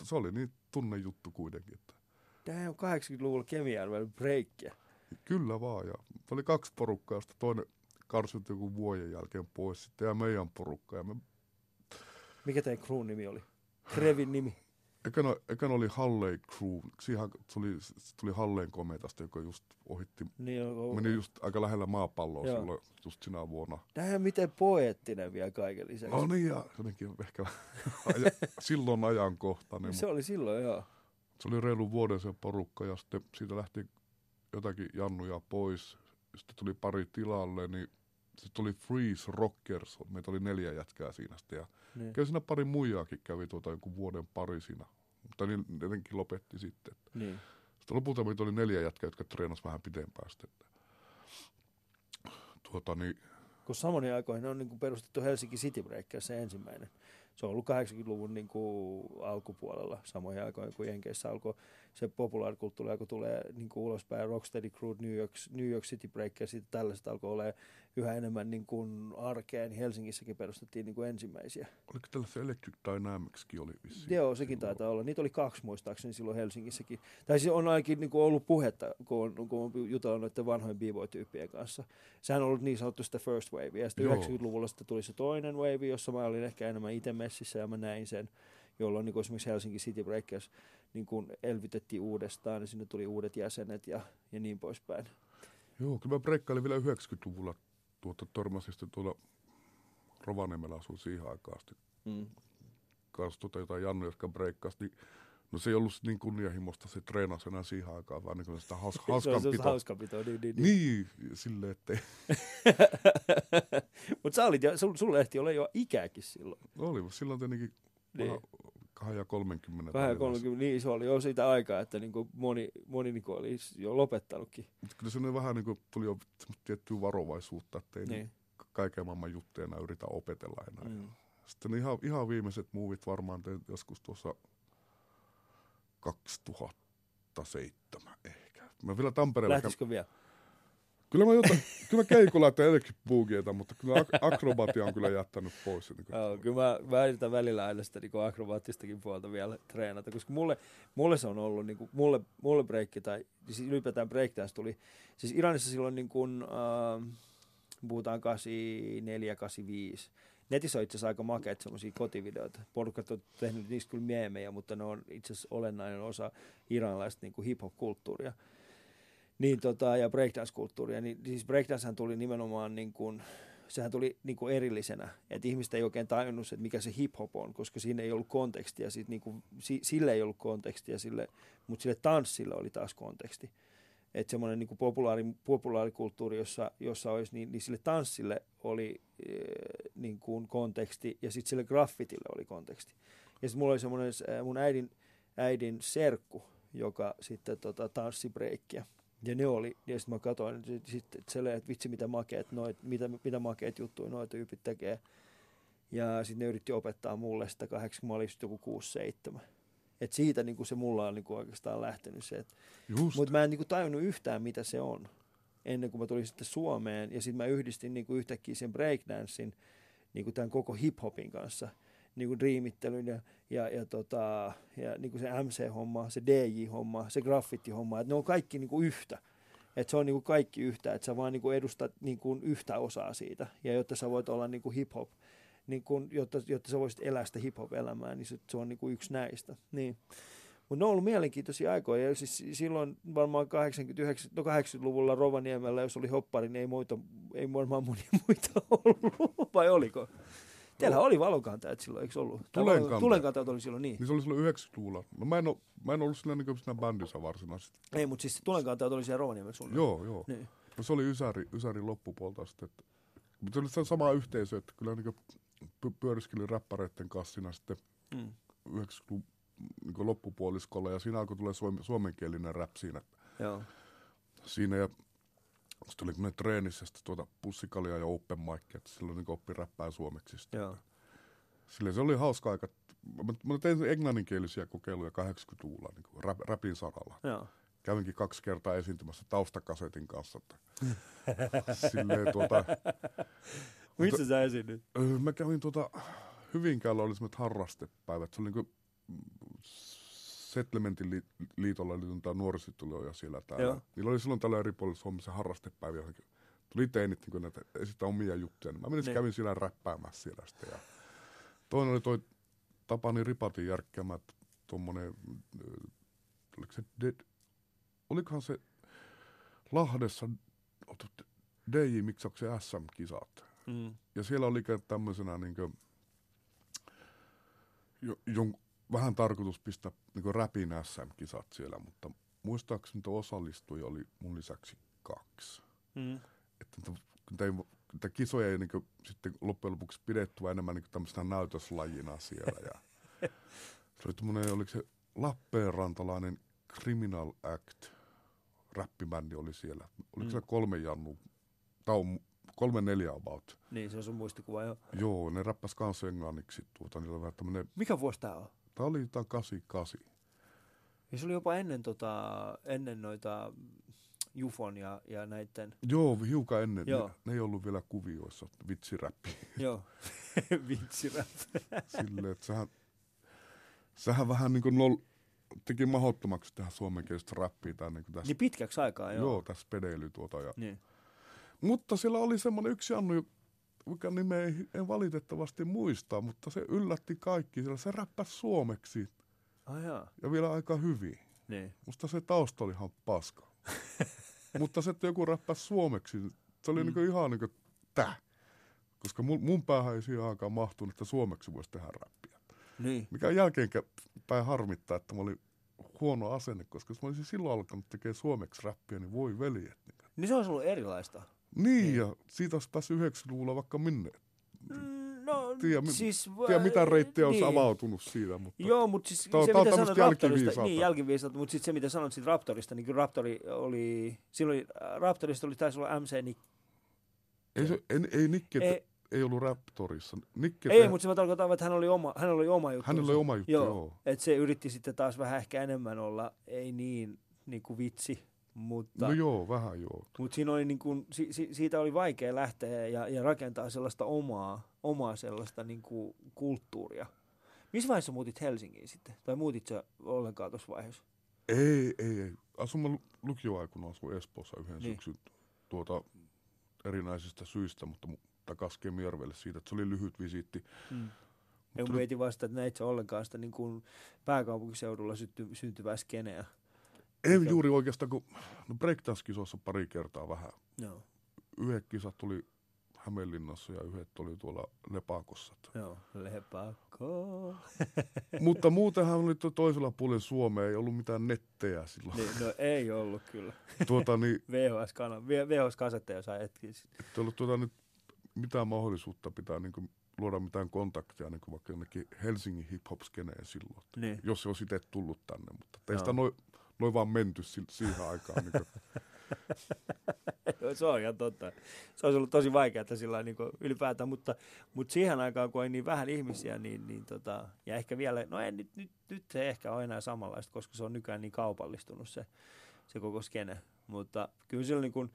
se oli niin tunnejuttu kuitenkin. Että Tää on 80-luvulla Kemijärvellä breikkiä. Kyllä vaan. Ja oli kaksi porukkaa, josta toinen karsitui joku vuoden jälkeen pois sitten ja meidän porukka. Ja me, Mikä teidän crew nimi oli? Krevin nimi. ekana, ekana oli Halley Crew. Siihen tuli, tuli Halleen kometasta, joka just ohitti, Niin on, meni just aika lähellä maapalloa Joo. silloin just sinä vuonna. On miten poeettinen vielä kaiken lisäksi. No niin, ja jotenkin ehkä *laughs* aja, silloin ajankohtainen. Se oli silloin, joo. Se oli reilu vuoden se porukka ja sitten siitä lähti jotakin jannuja pois. Sitten tuli pari tilalle, niin sitten tuli Freeze Rockers. Meitä oli neljä jätkää siinä sitten. Ja Niin. kyllä siinä pari muijaakin kävi tuota jonkun vuoden pari siinä. Mutta niin jotenkin lopetti sitten. niin. Sitten lopulta meitä oli neljä jätkää, jotka treenasivat vähän pitempään sitten. Tuota niin, Kun samoin aikoihin on niin perustettu Helsinki City Breakers se ensimmäinen. Se on ollut 80-luvun niin kuin alkupuolella samoihin aikoihin, kun Jenkeissä alkoi se populaarikulttuuri alkoi tulee niin kuin ulospäin, Rocksteady Crew, New York, New York City Break ja sitten tällaiset alkoi olla yhä enemmän niin kuin arkea, niin Helsingissäkin perustettiin niin kuin ensimmäisiä. Oliko tällaisia Electric Dynamicskin oli vissiin? Joo, sekin taitaa olla. Niitä oli kaksi muistaakseni silloin Helsingissäkin. Tai siis on ainakin niin kuin ollut puhetta, kun on, kun on jutellut noiden vanhojen b-boy-tyyppien kanssa. Sehän on ollut niin sanottu sitä first wave. Ja sitten Joo. 90-luvulla sitten tuli se toinen wave, jossa mä olin ehkä enemmän itse messissä ja mä näin sen, jolloin niin kuin esimerkiksi Helsinki City Breakers niin kuin elvytettiin uudestaan ja sinne tuli uudet jäsenet ja, ja niin poispäin. Joo, kyllä mä breikkailin vielä 90-luvulla tuota, törmäsin sitten tuolla Rovaniemellä asuin siihen aikaan asti. Mm. Kanssa tuota jotain Jannu, jotka breikkasi, niin no se ei ollut niin kunnianhimosta se treenasi enää siihen aikaan, vaan niin sitä haus, *laughs* Se on se hauskanpito. hauskanpito, niin, niin, niin. Niin, silleen, ettei. *laughs* Mutta sä olit, jo- sul, sulle ehti olla jo ikääkin silloin. Oli, silloin tietenkin Niin. vähän 2 ja 30. Vähän välillä. 30, niin se oli jo sitä aikaa, että niin kuin moni, moni niin kuin oli jo lopettanutkin. Mutta kyllä se vähän niin kuin tuli jo tiettyä varovaisuutta, ettei niin. Niin. kaiken maailman juttuja enää yritä opetella enää. Mm. Sitten ihan, ihan viimeiset muuvit varmaan tein joskus tuossa 2007 ehkä. Mä vielä Tampereella... Lähtisikö vielä? Kyllä mä, jotain, kyllä mä keikolla että edellekin boogieta, mutta kyllä ak- akrobatia on kyllä jättänyt pois. Niin kuin, kyllä mä, mä välillä aina sitä niin akrobaattistakin puolta vielä treenata, koska mulle, mulle se on ollut, niin kuin, mulle, mulle breikki tai siis ylipäätään breakdance tuli, siis Iranissa silloin niin kuin, äh, puhutaan 84, 85, Netissä on itse asiassa aika makeat semmoisia kotivideoita. Porukat on tehnyt niistä kyllä meemejä, mutta ne on itse asiassa olennainen osa iranlaista niin hip-hop-kulttuuria. Niin, tota, ja breakdance-kulttuuria. Niin, siis breakdancehan tuli nimenomaan niin kuin, sehän tuli niin kuin erillisenä. Että ihmiset ei oikein tajunnut, että mikä se hip-hop on, koska siinä ei ollut kontekstia. Sit niin kuin, si, sille ei ollut kontekstia, sille, mutta sille tanssille oli taas konteksti. Että semmoinen niin populaari, populaarikulttuuri, jossa, jossa olisi, niin, niin sille tanssille oli e, niin kuin konteksti ja sitten sille graffitille oli konteksti. Ja sitten mulla oli semmoinen äh, mun äidin, äidin serkku, joka sitten tota, tanssi breikkiä. Ja ne oli, ja sitten mä katsoin sitten et silleen, että vitsi mitä makeet, noit, mitä, mitä makeet juttuja noita tyypit tekee. Ja sitten ne yritti opettaa mulle sitä kahdeksi, kun mä olin joku 6-7. Et siitä niin se mulla on niin oikeastaan lähtenyt se, mutta mä en niinku tajunnut yhtään, mitä se on, ennen kuin mä tulin sitten Suomeen. Ja sitten mä yhdistin niinku yhtäkkiä sen breakdancein niinku tämän koko hip-hopin kanssa. Niinku dreamittelyn ja, ja, ja, tota, ja niinku se MC-homma, se DJ-homma, se graffiti-homma. Että ne on kaikki niinku yhtä. Että se on niinku kaikki yhtä, että sä vaan niinku edustat niinku yhtä osaa siitä. Ja jotta sä voit olla niinku hip-hop, niin kun, jotta, jotta sä voisit elää sitä hip-hop-elämää, niin se, se on niinku yksi näistä. Niin. Mutta ne on ollut mielenkiintoisia aikoja. Ja siis silloin varmaan 89, no 80-luvulla Rovaniemellä, jos oli hoppari, niin ei, muita, ei varmaan monia muita *laughs* ollut. Vai oliko? Teillä oli valonkantajat silloin, eikö ollut? Tulenkantajat. Tulenkantajat oli silloin, niin. Niin se oli silloin 90-luvulla. No mä en, oo, mä en ollut siinä, niin siinä bändissä varsinaisesti. Ei, mutta siis tulenkantajat oli siellä Rovaniemellä sulle. Joo, joo. Niin. No se oli Ysäri, Ysärin loppupuolta sitten. Että, mutta se oli sama yhteisö, että kyllä niin py- pyöriskeli räppäreiden kanssa siinä sitten Mm. 90-luvun niin loppupuoliskolla ja siinä alkoi tulee suom- suomenkielinen rap siinä. Joo. siinä ja sitten oli kun treenissä sitten tuota pussikalia ja open mic, että silloin niin oppi räppää suomeksi. Sitten. Joo. Silleen se oli hauska aika. Mä, mä tein englanninkielisiä kokeiluja 80-luvulla niin rap, rapin saralla. Joo. Kävinkin kaksi kertaa esiintymässä taustakasetin kanssa. Että *laughs* silleen, tuota, Missä sä esiinnyt? mä kävin tuota, Hyvinkäällä oli semmoiset harrastepäivät. Se oli niin Settlementin li- liitolla oli tämä nuorisotyöjä siellä täällä. Joo. Niillä oli silloin tällä eri puolilla Suomessa harrastepäiviä. johonkin Tuli teinit niin näitä, esittää omia juttuja. Niin mä menin Niin. kävin siellä räppäämässä siellä sitten. Ja toinen oli toi Tapani Ripatin järkkäämä tuommoinen, oliko se Dead, olikohan se Lahdessa DJ-miksauksen SM-kisat. Mm. Ja siellä oli tämmöisenä niin kuin, jo, jon, vähän tarkoitus pistää niin räpin SM-kisat siellä, mutta muistaakseni osallistujia oli mun lisäksi kaksi. Mm. Että niitä, kisoja ei niin kuin, sitten loppujen lopuksi pidetty enemmän niin tämmöisenä näytöslajina siellä. Ja *laughs* se oli tämmöinen, oliko se Lappeenrantalainen Criminal Act, räppibändi oli siellä. Oliko Mm. siellä kolme jannu, tai on kolme neljä about. Niin, se on sun muistikuva jo. Joo, ne räppäs kanssa englanniksi. Tuota, niillä vähän tämmönen, Mikä vuosi tää on? Tää oli jotain 88. Ja se oli jopa ennen, tota, ennen noita Jufon ja, ja näiden, Joo, hiukan ennen. Joo. Ne, ne ei ollut vielä kuvioissa, vitsiräppi. joo, *laughs* vitsirät. Silleen, että sehän, sehän vähän niin kuin nol, teki mahdottomaksi tehdä suomenkielistä räppiä. Tai niin kuin tässä, Niin pitkäksi aikaa, joo. joo, tässä pedeily tuota. Ja, Niin. Mutta siellä oli semmoinen yksi Annu, mikä nimeä ei, en valitettavasti muista, mutta se yllätti kaikki. Siellä se räppäsi suomeksi jaa. ja vielä aika hyvin. Niin. Musta se tausta oli ihan paska. *laughs* mutta se, että joku räppäsi suomeksi, se oli mm. niinku ihan niinku tää. Koska mun, mun päähän ei siihen aikaan mahtunut, että suomeksi voisi tehdä räppiä. Niin. Mikä jälkeenpäin harmittaa, että mä olin huono asenne, koska jos mä olisin silloin alkanut tekemään suomeksi räppiä, niin voi veljet. Niin, Niin se olisi ollut erilaista. Niin ja siitä olisi päässyt 90-luvulla vaikka minne. Mm, no, Tiedä, siis... Tiedä mitä reittejä olisi niin. avautunut siitä, mutta Joo, mutta siis Tää on- se tää on mitä sanoit Raptorista, niin jälkiviisautta, mutta sitten se mitä sanoit siitä Raptorista, niin kyllä Raptori oli, silloin äh, Raptorista oli, taisi olla MC Nick. ei, se, ei, ei Nikke Ei, ei, ollut Raptorissa. Nikke ei te- mutta se mä tarkoitan, että hän oli oma, hän oli oma juttu. hänellä oli oma juttu. Joo, joo. että se yritti sitten taas vähän ehkä enemmän olla, ei niin, niin kuin vitsi, mutta... No joo, vähän joo. Mutta siinä oli niin kuin, si, si, siitä oli vaikea lähteä ja, ja rakentaa sellaista omaa, omaa sellaista niin kuin kulttuuria. Missä vaiheessa muutit Helsingiin sitten? Tai muutit sä ollenkaan tuossa vaiheessa? Ei, ei, ei. Asuin mä lu- lukioaikana asuin Espoossa yhden Niin. syksyn tuota, erinäisistä syistä, mutta mu- takaisin Kemijärvelle siitä, että se oli lyhyt visiitti. Mm. Tuli- mietin vasta, että näit sä ollenkaan sitä niin kuin pääkaupunkiseudulla synty, syntyvää skeneä. Ei Mikä- juuri oikeastaan, kun no breakdance-kisoissa pari kertaa vähän. Joo, Yhdet kisat tuli Hämeenlinnassa ja yhdet oli tuolla Lepakossa. joo. Lepakko. *laughs* mutta muutenhan oli to- toisella puolella Suomea, ei ollut mitään nettejä silloin. niin, no ei ollut kyllä. tuota, niin, VHS-kasetteja sai hetki sitten. ei ollut tuota, nyt mitään mahdollisuutta pitää niin kuin, luoda mitään kontakteja niin kuin vaikka jonnekin Helsingin hip-hop-skeneen silloin. Niin. jos se olisi itse tullut tänne, mutta ei Joo. Noin noi vaan menty si- siihen aikaan. Niin *laughs* se on ihan totta. Se olisi ollut tosi vaikeaa sillä niin ylipäätään, mutta, mutta siihen aikaan, kun oli niin vähän ihmisiä, niin, niin tota, ja ehkä vielä, no ei, nyt, nyt, nyt se ehkä ole enää samanlaista, koska se on nykyään niin kaupallistunut se, se koko skene. Mutta kyllä silloin niin kuin,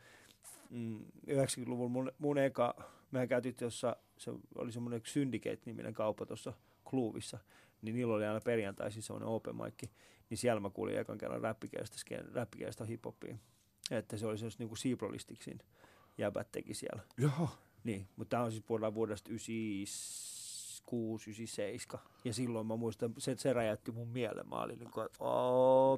mm, 90-luvulla mun, mun eka, mehän käytiin jossa se oli semmoinen Syndicate-niminen kauppa tuossa Kluuvissa, niin niillä oli aina perjantaisin semmoinen open mic, niin siellä mä kuulin ekan kerran räppikielestä, sken- räppikielestä hip-hopia. Että se oli semmoista niin kuin Seaprolistiksin jäbät teki siellä. jaha, Niin, mutta tämä on siis puhutaan vuodesta 96, 97. Ja silloin mä muistan, se, se räjäytti mun mieleen. Mä olin niin kuin, että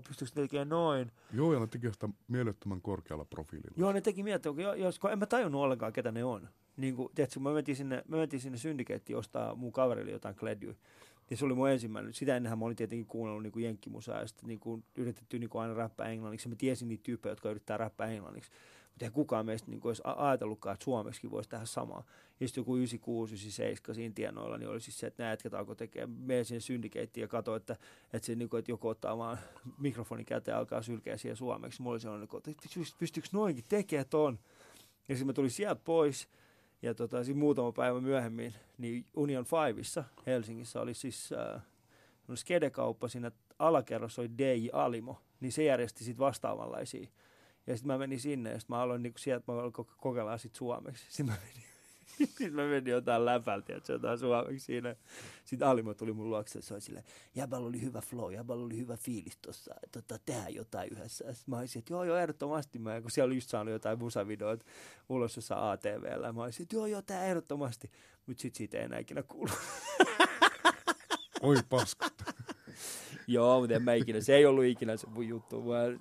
pystyykö tekemään noin? joo, ja ne teki sitä mielettömän korkealla profiililla. Joo, ne teki mieltä, jos, kun en mä tajunnut ollenkaan, ketä ne on. Niin kuin, tiedätkö, mä mentiin sinne, mä mentiin sinne syndikeettiin ostaa mun kaverille jotain kledjuja. Ja se oli mun ensimmäinen. Sitä ennenhän mä olin tietenkin kuunnellut niin kuin jenkkimusaa ja sitten niin kuin yritetty niin kuin aina räppää englanniksi. Ja mä tiesin niitä tyyppejä, jotka yrittää räppää englanniksi. Mutta ei kukaan meistä niin kuin olisi ajatellutkaan, että suomeksi voisi tehdä samaa. Ja sitten joku 96, 97 siinä tienoilla, niin oli siis se, että nämä jätkät alkoi tekemään, mene sinne syndikeittiin ja katso, että, että, se, niin kuin, että joku ottaa vaan *laughs* mikrofonin käteen ja alkaa sylkeä siihen suomeksi. Mulla oli sellainen, että pystyykö noinkin tekemään ton? Ja sitten mä tulin sieltä pois. Ja tota, sitten muutama päivä myöhemmin, niin Union Fiveissa Helsingissä oli siis äh, skedekauppa, siinä alakerrassa oli DJ Alimo, niin se järjesti sitten vastaavanlaisia. Ja sitten mä menin sinne, ja sitten mä aloin niinku sieltä, mä aloin ko- kokeilla sit suomeksi. Sitten mä menin, sitten *laughs* mä menin jotain läpältä, että se jotain suomeksi siinä. Sitten Alimo tuli mun luokse, ja se oli silleen, jäbällä oli hyvä flow, jäbällä oli hyvä fiilis tossa, tota, tehdään jotain yhdessä. Sitten mä olisin, että joo, joo, ehdottomasti. Mä, kun siellä oli just saanut jotain musavideoita ulos jossain ATVllä. Mä olisin, että joo, joo, tää ehdottomasti. Mutta sitten siitä ei enää ikinä kuulu. *laughs* Oi paska. *laughs* joo, mutta en mä ikinä, se ei ollut ikinä se mun juttu. Mä,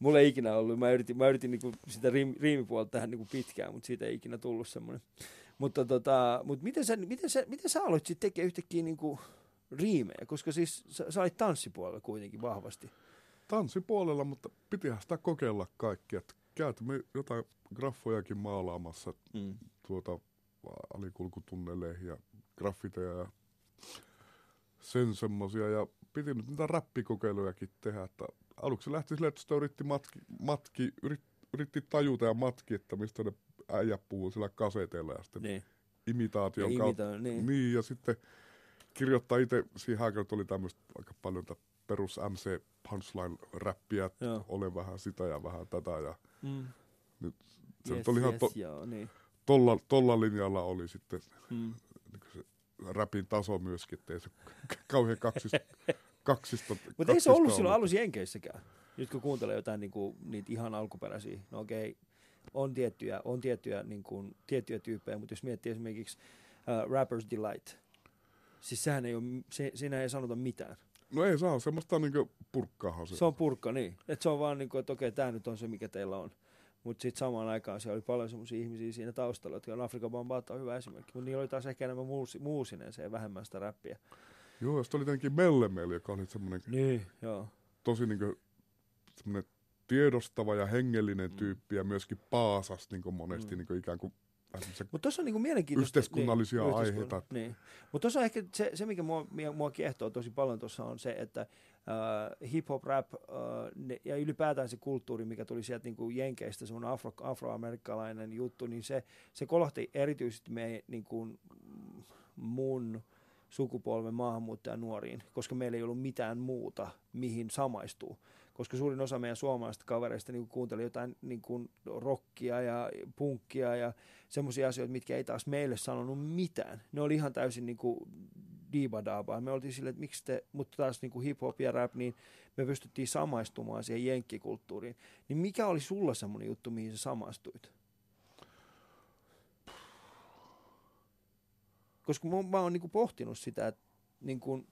mulla ei ikinä ollut, mä yritin, mä yritin niinku sitä riim, riimipuolta tähän niinku pitkään, mutta siitä ei ikinä tullut semmoinen. Mutta tota, mut miten, sä, miten, sä, miten sä aloit sitten tekemään yhtäkkiä niinku riimejä? Koska siis sä, sä olit tanssipuolella kuitenkin vahvasti. Tanssipuolella, mutta pitihän sitä kokeilla kaikki. Että käytämme jotain graffojakin maalaamassa Mm. tuota alikulkutunneleihin ja graffiteja ja sen semmosia. Ja piti nyt niitä räppikokeilujakin tehdä. Että aluksi lähti silleen, että sitä yritti, matki, matki, yrit, yritti tajuta ja matki, että mistä ne äijät puhuu sillä kaseteilla ja sitten Niin. imitaation Ja kautta. niin. Niin, ja sitten kirjoittaa itse, siihen aikaan oli tämmöistä aika paljon perus MC punchline-räppiä, että Joo. ole vähän sitä ja vähän tätä. Ja Mm. se Yes, oli ihan yes, to, joo, niin. tolla, tolla linjalla oli sitten Mm. niin se räpin taso myöskin, ettei se kauhean kaksista, *laughs* kaksista Mutta ei se ollut silloin alussa Jenkeissäkään. Nyt kun kuuntelee jotain niin kuin, niitä ihan alkuperäisiä, no okei, on tiettyjä, on tiettyjä, niin kuin, tiettyjä tyyppejä, mutta jos miettii esimerkiksi uh, Rapper's Delight, siis sehän ei ole, se, siinä ei sanota mitään. No ei saa, semmoista niinku purkkaahan se. Se on purkka, niin. Et se on vaan niin kuin, että okei, tämä nyt on se, mikä teillä on. Mutta sitten samaan aikaan siellä oli paljon semmoisia ihmisiä siinä taustalla, jotka on Afrikan Bambata on hyvä esimerkki. Mutta niillä oli taas ehkä enemmän muusi, muusinen se ja vähemmän sitä räppiä. Joo, ja sitten oli tietenkin Mellemel, joka oli semmoinen Niin, joo. tosi niinku, semmoinen tiedostava ja hengellinen Mm. tyyppi ja myöskin paasas niinku monesti Mm. ikään kuin vähän semmoisen Mutta tuossa on niinku mielenkiintoista. Yhteiskunnallisia niin, aiheita. Niin. Mutta tuossa on ehkä se, se mikä mua, mua kiehtoo tosi paljon tuossa on se, että äh, hip-hop, rap äh, ne, ja ylipäätään se kulttuuri, mikä tuli sieltä niinku Jenkeistä, semmoinen afro, afroamerikkalainen juttu, niin se, se kolahti erityisesti me, niinku, mun sukupolven maahanmuuttajanuoriin, koska meillä ei ollut mitään muuta, mihin samaistuu. Koska suurin osa meidän suomalaisista kavereista niin kuunteli jotain niin kuin rockia ja punkkia ja semmoisia asioita, mitkä ei taas meille sanonut mitään. Ne oli ihan täysin niin kuin diibadaabaa. Me oltiin silleen, että miksi te, mutta taas niin kuin hip-hop ja rap, niin me pystyttiin samaistumaan siihen jenkkikulttuuriin. Niin mikä oli sulla semmoinen juttu, mihin sä samastuit? Koska mä, mä oon niin kuin pohtinut sitä, että niin kuin,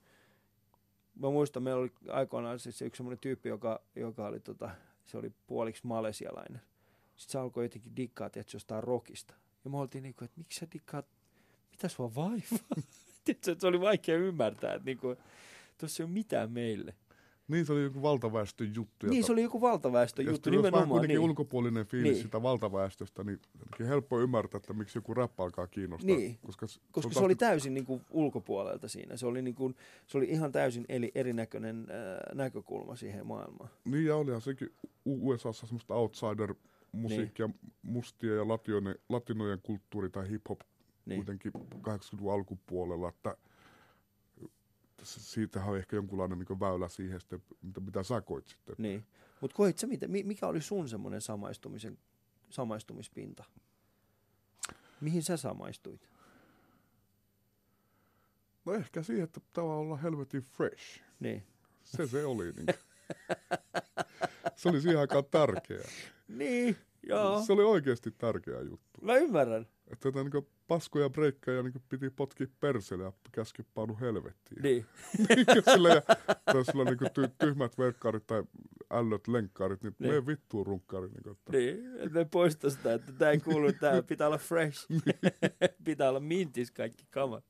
mä muistan, meillä oli aikoinaan siis yksi semmoinen tyyppi, joka, joka oli tota, se oli puoliksi malesialainen. Sitten se alkoi jotenkin dikkaa, että jostain rockista. Ja me oltiin niinku, että miksi sä dikkaat, mitä sua vaivaa? *laughs* Se oli vaikea ymmärtää, että niinku, tuossa ei ole mitään meille. Niin, se oli joku valtaväestön juttu. Niin, jota- se oli joku valtaväestön ja juttu sitten jos nimenomaan. kuitenkin Niin. ulkopuolinen fiilis Niin. sitä valtaväestöstä, niin helppo ymmärtää, että miksi joku räppä alkaa kiinnostaa. Niin. Koska, Koska se oli täysin niin kuin ulkopuolelta siinä. Se oli, niin kuin, se oli ihan täysin eli, erinäköinen äh, näkökulma siihen maailmaan. Niin, ja olihan sekin USAssa semmoista outsider-musiikkia, niin. mustia ja latinojen, latinojen kulttuuri tai hip-hop Niin. kuitenkin 80-luvun alkupuolella, että siitähän on ehkä jonkunlainen niin väylä siihen, sitten, mitä, mitä sä koit sitten. Niin. Mutta koit sä, mitä, mi- mikä oli sun semmoinen samaistumisen, samaistumispinta? Mihin sä samaistuit? No ehkä siihen, että pitää olla helvetin fresh. Niin. Se se oli. Niin. se oli siihen aikaan tärkeää. *laughs* Niin, joo. Se oli oikeasti tärkeä juttu. Mä ymmärrän. Että tätä niin paskoja breikkejä niin piti potkia perselle ja käsky painu helvettiin. Niin. *laughs* sillä, ja, tai sillä niin ty, tyhmät verkkarit tai ällöt lenkkaarit, niin, Niin. niin. mene vittuun runkkaari. Niin, että, Niin, että ne poista sitä, että tää ei kuulu, tää pitää olla fresh. *laughs* *laughs* pitää olla mintis kaikki kamat.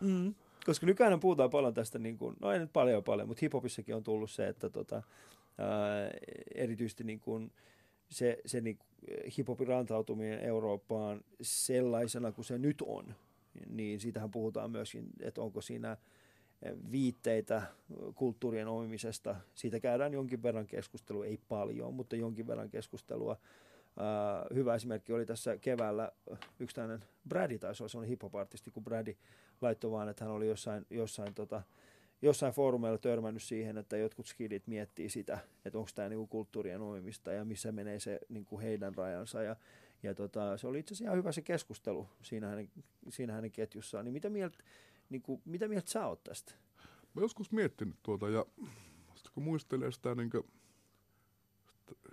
Mm. Koska nykyään puhutaan paljon tästä, niin kuin, no ei nyt paljon paljon, mutta hiphopissakin on tullut se, että tota, ää, erityisesti niin kuin se, se niin, hiphopin rantautuminen Eurooppaan sellaisena kuin se nyt on, niin siitähän puhutaan myöskin, että onko siinä viitteitä kulttuurien omimisesta. Siitä käydään jonkin verran keskustelua, ei paljon, mutta jonkin verran keskustelua. Uh, hyvä esimerkki oli tässä keväällä yksi tämmöinen Brady taisi olla sellainen hip-hop-artisti, kun Brady laittoi vaan, että hän oli jossain, jossain, tota, jossain foorumeilla törmännyt siihen, että jotkut skidit miettii sitä, että onko tämä niinku kulttuurien omimista ja missä menee se niinku heidän rajansa. Ja, ja tota, se oli itse asiassa ihan hyvä se keskustelu siinä hänen, siinä hänen ketjussaan. Niin mitä mieltä, niinku, mitä mieltä sä oot tästä? Mä joskus miettinyt tuota ja sitten kun muistelee sitä, niin kuin,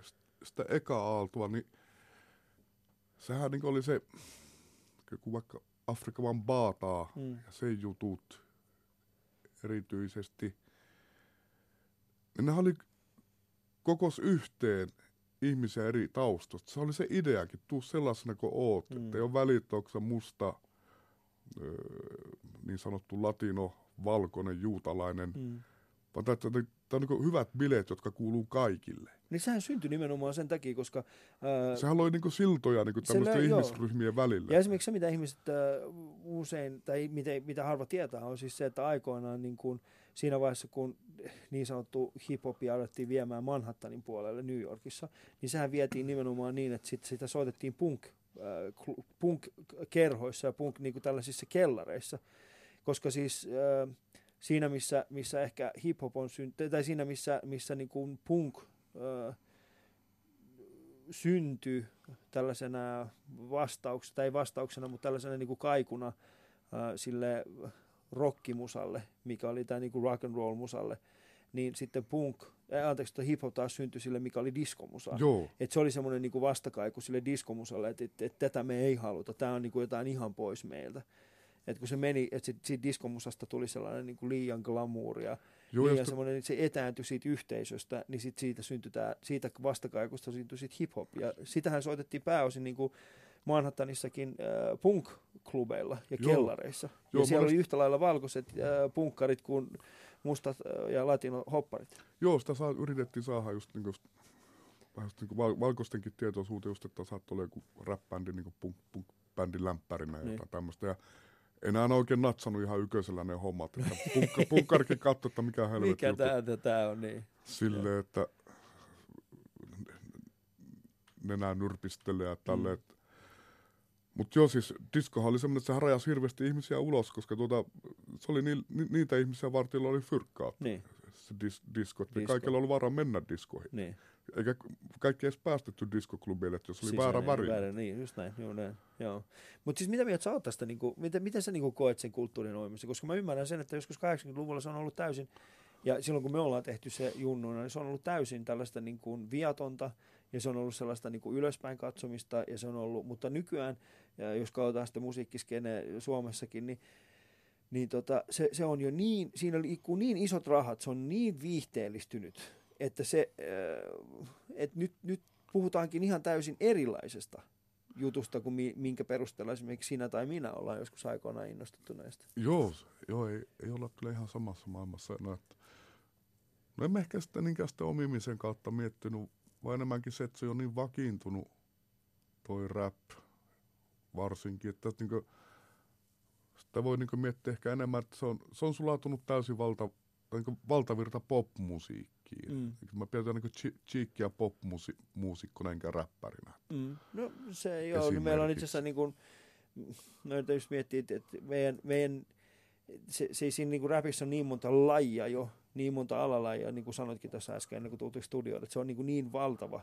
sitä, sitä eka aaltoa, niin sehän niin oli se, kun vaikka Afrikan baataa Mm. ja sen jutut erityisesti, niin ne oli kokos yhteen ihmisiä eri taustoista. Se oli se ideakin, tuu sellaisena kuin oot, Mm. että ei ole väliä, että onko musta, öö, niin sanottu latino, valkoinen, juutalainen, mm. Vaan tämä, tämä, tämä on niin hyvät bileet, jotka kuuluu kaikille. Niin sehän syntyi nimenomaan sen takia, koska... Ää, Sehän loi niin siltoja niin tämmöisten löi- joo. ihmisryhmien välille. Ja esimerkiksi se, mitä ihmiset äh, usein, tai mitä, mitä harva tietää, on siis se, että aikoinaan niin kuin, siinä vaiheessa, kun niin sanottu hip-hopia alettiin viemään Manhattanin puolelle New Yorkissa, niin sehän vietiin nimenomaan niin, että sit, sitä soitettiin punk, äh, punk-kerhoissa ja punk niin kuin tällaisissa kellareissa. Koska siis äh, siinä missä, missä ehkä hip-hop on synty, tai siinä missä, missä niin kuin punk ö, syntyi tällaisena vastauksena, tai ei vastauksena, mutta tällaisena niin kuin kaikuna ö, sille rockimusalle, mikä oli tämä niin kuin rock and roll musalle, niin sitten punk, äh, anteeksi, hip hop taas syntyi sille, mikä oli diskomusa. Joo, Et se oli semmoinen niinku vastakaiku sille diskomusalle, että et, et tätä me ei haluta, tämä on niinku jotain ihan pois meiltä. Et kun se meni, että sit, siitä diskomusasta tuli sellainen niinku liian glamouria, joo, liian sitten- semmoinen, että se etääntyi siitä yhteisöstä, niin sit siitä syntyi tää, siitä vastakaikusta syntyi sit hip-hop. Ja sitähän soitettiin pääosin niinku Manhattanissakin äh, punk-klubeilla ja Joo. kellareissa. Joo, ja siellä oli yhtä lailla valkoiset äh, punkkarit kuin mustat äh, ja latino-hopparit. Joo, sitä saa, yritettiin saada just niinku, vähän just niinku val, valkoistenkin tietoisuuteen just, että saattoi olla joku rap-bändi niinku punk, punk bändin lämpärinä ja Niin. jotain tämmöistä. Ja enää oikein natsannut ihan yköisellä ne hommat. Punkka, *laughs* punkkarikin katsoi, että mikä helvetti Mikä tää, tää on, niin. Silleen, että nenää nyrpistelee ja tälleen. Mm. Mutta joo, siis diskohan oli semmoinen, että sehän rajasi hirveästi ihmisiä ulos, koska tuota, se oli ni, ni, niitä ihmisiä varten, joilla oli fyrkkaat. Niin, Se dis, diskot. Disko. Disko. Kaikilla oli varaa mennä diskoihin. niin. Eikä kaikki edes päästetty diskoklubeille, että jos oli Siis väärä väri. Väärä, niin, just näin. Joo, näin. Joo. Mutta siis mitä mieltä sä oot tästä, niin kuin, miten, miten sä niin kuin koet sen kulttuurin oimisen? Koska mä ymmärrän sen, että joskus 80-luvulla se on ollut täysin, ja silloin kun me ollaan tehty se junnuina, niin se on ollut täysin tällaista niin kuin viatonta, ja se on ollut sellaista niin kuin ylöspäin katsomista, ja se on ollut, mutta nykyään, ja jos katsotaan sitä musiikkiskene Suomessakin, niin niin tota, se, se, on jo niin, siinä liikkuu niin isot rahat, se on niin viihteellistynyt, että se, äh, että nyt, nyt puhutaankin ihan täysin erilaisesta jutusta kuin mi, minkä perusteella esimerkiksi sinä tai minä ollaan joskus aikoinaan innostuttu näistä. Joo, joo ei, ei olla kyllä ihan samassa maailmassa. Että, no en ehkä sitä niinkään sitä omimisen kautta miettinyt, vaan enemmänkin se, että se on niin vakiintunut toi rap varsinkin, että niinku, sitä voi niinku miettiä ehkä enemmän, että se on, se on sulautunut täysin valta, niinku valtavirta popmusiikkiin. Mm. Mä pidän niinku chi- cheekkiä popmuusikkona enkä räppärinä. Mm. No se ei ole. No, meillä on itse asiassa niin kuin, no jos miettii, että meidän, meidän se, se siinä niin kuin rapissa on niin monta lajia jo, niin monta alalajia, niin kuin sanoitkin tässä äsken, ennen kuin tultiin studioon, että se on niin, kuin niin valtava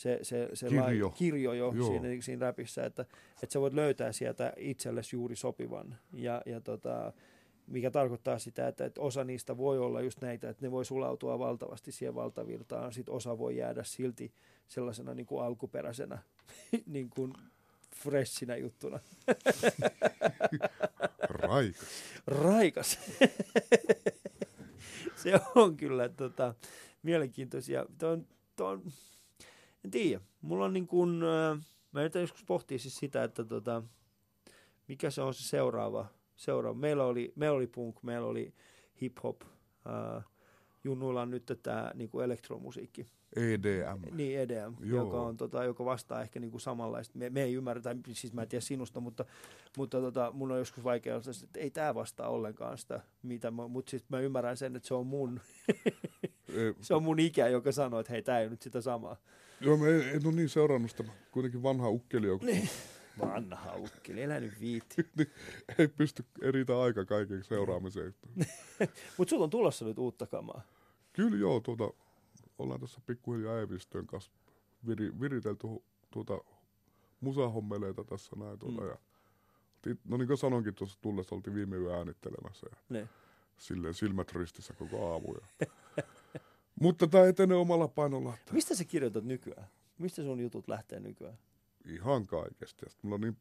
se, se, se Kirjo. Lai, kirjo jo Joo. siinä, siinä rapissa, että, että sä voit löytää sieltä itsellesi juuri sopivan. Ja, ja tota, mikä tarkoittaa sitä, että, että osa niistä voi olla just näitä, että ne voi sulautua valtavasti siihen valtavirtaan, sitten osa voi jäädä silti sellaisena niin kuin alkuperäisenä, *laughs* niin kuin freshinä juttuna. *laughs* Raikas. Raikas. *laughs* se on kyllä tota, mielenkiintoisia. Tuon, tuon, en tiedä. Mulla on niin kuin, mä nyt joskus pohtii siis sitä, että tota, mikä se on se seuraava. seuraava. Meillä, oli, meillä oli punk, meillä oli hip-hop. Äh, Junnuilla on nyt tämä niin kuin elektromusiikki. EDM. Niin EDM, Joo. joka, on, tota, joka vastaa ehkä niinku samanlaista. Me, me ei ymmärrä, tai siis mä en tiedä sinusta, mutta, mutta tota, mun on joskus vaikea olla, että ei tämä vastaa ollenkaan sitä, mitä mä, mutta sitten mä ymmärrän sen, että se on mun, *laughs* E, se on mun ikä, joka sanoo, että hei, tämä ei nyt sitä samaa. Joo, mä en, en ole niin seurannut sitä. Kuitenkin vanha ukkeli, joka Niin. Vanha ukkeli, elä nyt viitti. *laughs* ei pysty eritä aika kaiken seuraamiseen. *laughs* Mutta sulla on tulossa nyt uutta kamaa. Kyllä joo, tuota, ollaan tässä pikkuhiljaa Eevistöön kanssa viri, viritelty tuota, musahommeleita tässä näin. Tuota, Mm. ja, no niin kuin sanoinkin tuossa tullessa, oltiin viime yö äänittelemässä ja Ne. silleen silmät ristissä koko aamu. Ja. *laughs* Mutta tämä etenee omalla painolla. Mistä sä kirjoitat nykyään? Mistä sun jutut lähtee nykyään? ihan kaikesta. Mulla on niin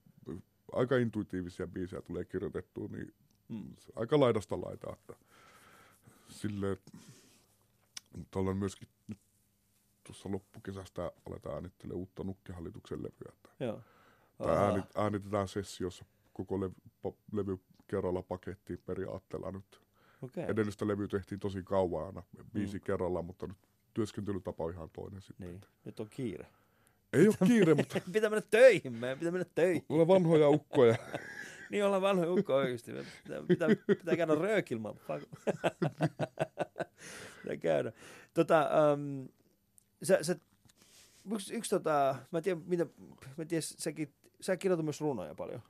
aika intuitiivisia biisejä tulee kirjoitettua, niin Mm. aika laidasta laitaa. Että silleen, mutta olen myöskin nyt tuossa loppukesästä aletaan äänittelemään uutta nukkehallituksen levyä. Että Joo. Tää Aa, äänit, äänitetään sessiossa koko levy, levy kerralla pakettiin periaatteella nyt. Okei. Edellistä levyä tehtiin tosi kauan aina, biisi Mm. kerrallaan, mutta nyt työskentelytapa on ihan toinen sitten. Niin, nyt on kiire. Ei ole kiire, mutta *laughs* Pitää mennä töihin, meidän pitää mennä töihin. mulla on vanhoja ukkoja. *laughs* Niin ollaan vanhoja ukko oikeasti. Pitää, pitää, pitää käydä röökilman. *laughs* pitää käydä. Tota, um, sä, sä, yksi, yksi tota, mä en tiedä, mitä, mä en tiedä, säkin, sä kirjoitat myös runoja paljon.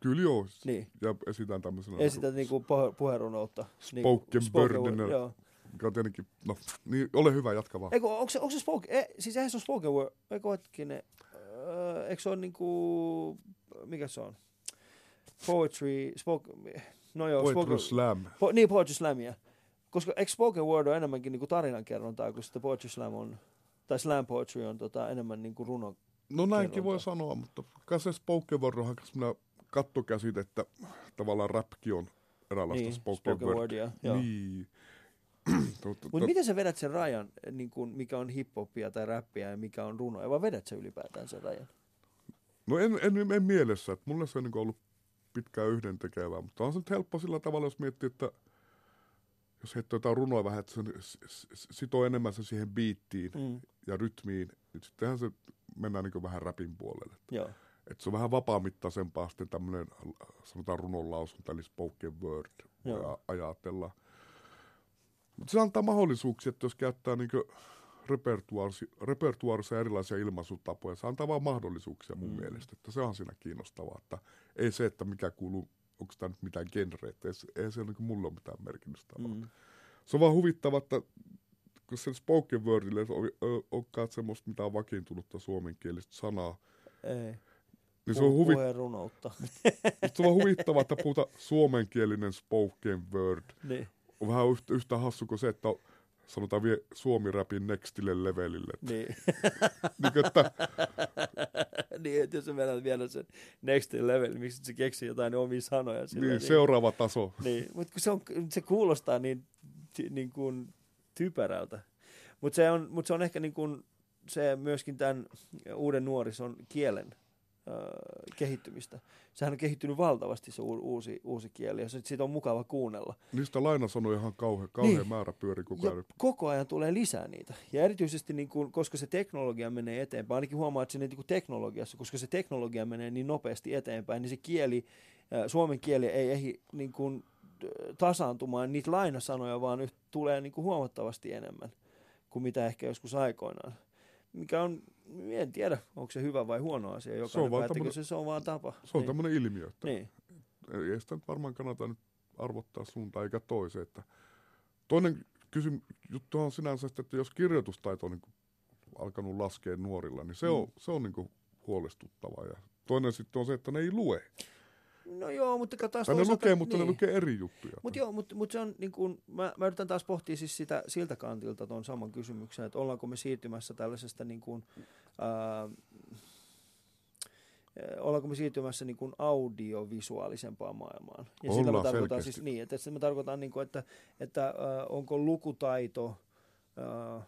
Kyllä joo. Niin. Ja esitän tämmöisenä. Esität niinku puhe- puherunoutta. Spoken wordina. word, Joo. Mikä on tietenkin, no, niin ole hyvä, jatka vaan. Eikö, onko se, onko se spoken, e, siis eihän se ole spoken word, eikö hetkinen, öö, eikö se ole niinku, mikä se on? Poetry, spoken, no joo, Poetry spoken, slam. po, niin poetry slamia. Koska eikö spoken word on enemmänkin niinku tarinankerrontaa, kun sitten poetry slam on, tai slam poetry on tota, enemmän niinku runo. No näinkin kerronta. voi sanoa, mutta kai se spoken word on semmoinen kattokäsite, että tavallaan rapki on eräänlaista Niin, spoken, spoken word. wordia, joo. Niin. *clears throat* Mutta miten sä vedät sen rajan, niin kun, mikä on hiphopia tai räppiä ja mikä on runoja, vai vedät sä ylipäätään sen rajan? No en, en, en mielessä, että mulle se on niin ollut pitkään yhden tekevää, mutta on se nyt helppo sillä tavalla, jos miettii, että jos heittää jotain runoa vähän, että se sitoo enemmän se siihen biittiin Mm. ja rytmiin, niin sittenhän se mennään niin vähän rapin puolelle. Joo. Että se on vähän vapaamittaisempaa sitten tämmöinen, sanotaan runonlausunta, eli spoken word, voi Joo. a- ajatella. Mutta se antaa mahdollisuuksia, että jos käyttää niin repertuaarissa erilaisia ilmaisutapoja, se antaa vaan mahdollisuuksia mun mm. mielestä. Että se on siinä kiinnostavaa, että ei se, että mikä kuuluu, onko tämä nyt mitään genreä, että ei, ei se niin mulla ole mitään merkitystä. Mm. Se on vaan huvittava, että kun se spoken wordille ei ole- olekaan semmoista mitään vakiintunutta suomenkielistä sanaa, Ei. Niin se on huvi, Puherunoutta. Mutta se on vaan huvittavaa, että puhutaan suomenkielinen spoken word. niin. On vähän yhtä, yhtä hassu kuin se, että on, sanotaan vie suomi-rapin nextille levelille. Niin. *laughs* niin, että, *laughs* niin, että jos vedät vielä sen next level, miksi se keksii jotain omia sanoja. Sillä niin, seuraava taso. Niin, mutta se, on, se kuulostaa niin, ty, niin kuin typerältä. Mutta se, on, mut se on ehkä niin kuin se myöskin tämän uuden nuorison kielen kehittymistä. Sehän on kehittynyt valtavasti se uusi, uusi kieli ja se, siitä on mukava kuunnella. Niistä lainasanoja ihan kauhean, kauhean Niin. määrä pyöri koko Ja ajan. koko ajan tulee lisää niitä. Ja erityisesti, niin kuin, koska se teknologia menee eteenpäin, ainakin huomaa, että se niin kuin teknologiassa, koska se teknologia menee niin nopeasti eteenpäin, niin se kieli, suomen kieli ei ehdi niin kuin, tasaantumaan niitä lainasanoja, vaan nyt tulee niin kuin huomattavasti enemmän kuin mitä ehkä joskus aikoinaan. Mikä on, en tiedä, onko se hyvä vai huono asia. Jokainen vaan päättäkö tämmönen- se, se on vaan tapa. Se on niin. tämmöinen ilmiö, että Niin. ei sitä nyt varmaan kannata nyt arvottaa suuntaan eikä toiseen. Että toinen kysym, juttu on sinänsä, että jos kirjoitustaito on niin alkanut laskea nuorilla, niin se Mm. on, se on niin kuin huolestuttavaa. Ja toinen sitten on se, että ne ei lue. No joo, mutta kato taas ne toisaalta- lukee, mutta ne niin. lukee eri juttuja. Mutta joo, mutta mut se on niin kuin, mä, mä yritän taas pohtia siis sitä siltä kantilta tuon saman kysymyksen, että ollaanko me siirtymässä tällaisesta niin kuin, ää, eh, ollaanko me siirtymässä niin kuin audiovisuaalisempaan maailmaan. Ja sillä mä Ollaan tarkoitan selkeästi. siis niin, että sitä mä tarkoitan, niin kuin, että, että ää, onko lukutaito, ää,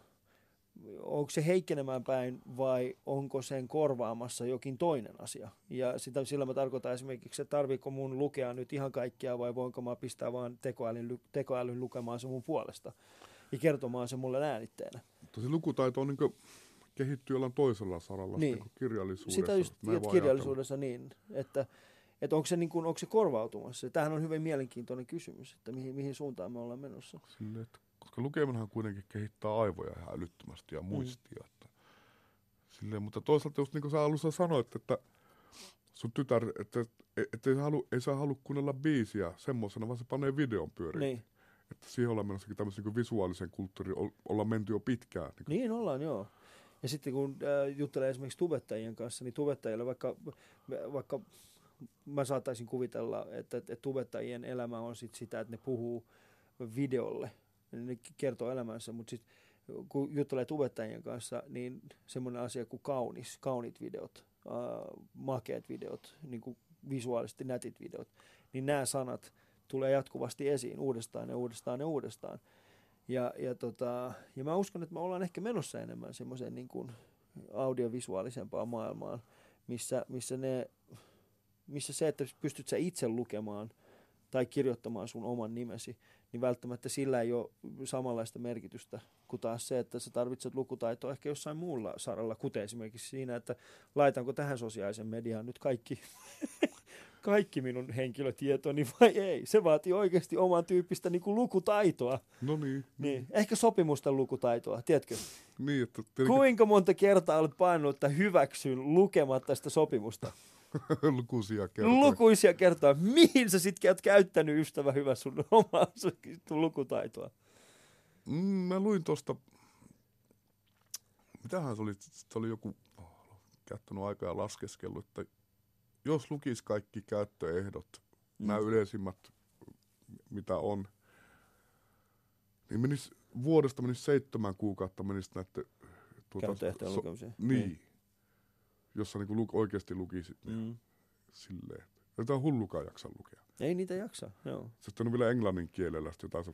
onko se heikkenemään päin vai onko sen korvaamassa jokin toinen asia. Ja sitä, sillä mä tarkoitan esimerkiksi, että tarviiko mun lukea nyt ihan kaikkea vai voinko mä pistää vaan tekoälyn, ly- tekoälyn lukemaan se mun puolesta ja kertomaan se mulle äänitteenä. Mutta se lukutaito on niin kehittyy jollain toisella saralla, Niin. niin. kirjallisuudessa. Sitä just kirjallisuudessa niin, että, että onko, se niin kuin, onko se korvautumassa. Tämähän on hyvin mielenkiintoinen kysymys, että mihin, mihin suuntaan me ollaan menossa. ajatella. Silleen, että, koska lukeminenhan kuitenkin kehittää aivoja ihan älyttömästi ja muistia. Että, silleen, mutta toisaalta just niin kuin sä alussa sanoit, että sun tytär, että, että ei, halu, ei saa halua kuunnella biisiä semmoisena, vaan se panee videon pyöriin. Niin, Että siihen ollaan menossa tämmöisen niin visuaalisen kulttuurin, ol- ollaan menty jo pitkään. Niin, niin ollaan joo. Ja sitten kun äh, juttelee esimerkiksi tubettajien kanssa, niin tubettajille vaikka, vaikka mä saattaisin kuvitella, että, että tubettajien elämä on sit sitä, että ne puhuu videolle, ne kertoo elämänsä, mutta sitten kun juttelee tubettajien kanssa, niin semmoinen asia kuin kaunis, kaunit videot, äh, makeat videot, niin kuin visuaalisesti nätit videot, niin nämä sanat tulee jatkuvasti esiin uudestaan ja uudestaan ja uudestaan. Ja, ja, tota, ja mä uskon, että me ollaan ehkä menossa enemmän semmoiseen niin kuin audiovisuaalisempaan maailmaan, missä, missä, ne, missä se, että pystyt sä itse lukemaan tai kirjoittamaan sun oman nimesi, niin välttämättä sillä ei ole samanlaista merkitystä kuin taas se, että sä tarvitset lukutaitoa ehkä jossain muulla saralla, kuten esimerkiksi siinä, että laitanko tähän sosiaalisen mediaan nyt kaikki, *laughs* kaikki minun henkilötietoni vai ei. Se vaatii oikeasti oman tyyppistä niin kuin lukutaitoa. no niin, Niin, ehkä sopimusten lukutaitoa, tiedätkö? niin että tietenkin, Kuinka monta kertaa olet painanut, että hyväksyn lukematta sitä sopimusta? *laughs* Lukuisia kertoja. lukuisia kertoja. Mihin sä sitten oot käyttänyt, ystävä hyvä, sun *laughs* omaa sun lukutaitoa? Mm, mä luin tosta, mitähän se oli, se oli joku käyttänyt aikaa ja laskeskellut, että jos lukisi kaikki käyttöehdot, mm. nämä yleisimmät, mitä on, niin menis, vuodesta menisi seitsemän kuukautta menisi näette tuota, Käyttöehtojen lukemiseen. Niin. Niin. niin. Jossa niinku luk, oikeasti lukisit ne mm. Silleen. Ei tämä hullukaan jaksa lukea. Ei niitä jaksa, joo. Sitten on vielä englannin kielellä jotain se,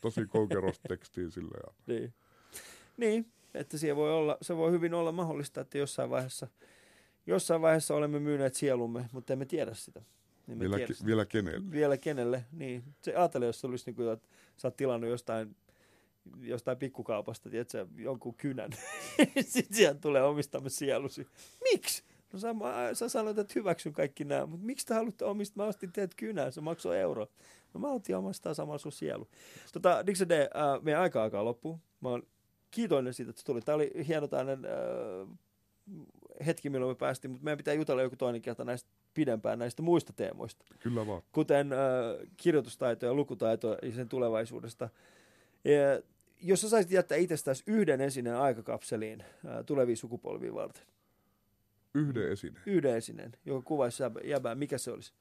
tosi koukerosta *laughs* tekstiä silleen. Ja, Niin. niin, että siellä voi olla, se voi hyvin olla mahdollista, että jossain vaiheessa, jossain vaiheessa olemme myyneet sielumme, mutta emme tiedä sitä. Emme vielä, tiedä ke, sitä. vielä kenelle? Vielä kenelle, niin. Se ajattele, jos se olisi niin kuin, että sä oot tilannut jostain, jostain pikkukaupasta, tiedätkö, jonkun kynän. *laughs* Sitten sieltä tulee omistamme sielusi. Miksi? No sä, mä- sä sanoit, että hyväksyn kaikki nämä, mutta miksi te haluatte omistaa? Mä ostin teet kynää, se maksoi euro. No mä otin omastaa samalla sun sielu. Tota, Dixon D, äh, meidän aika alkaa loppuun. Mä oon kiitollinen siitä, että se tuli. Tämä oli hieno äh, hetki, milloin me päästiin, mutta meidän pitää jutella joku toinen kerta näistä pidempään näistä muista teemoista Kyllä vaan. kuten äh, kirjoitustaito ja lukutaito ja sen tulevaisuudesta. Ja, jos sä saisit jättää itsestäsi yhden esineen aikakapseliin äh, tulevia sukupolvia varten, Yhden esine. yhden esineen, joka kuvaisi jäbä- jäbää, mikä se olisi?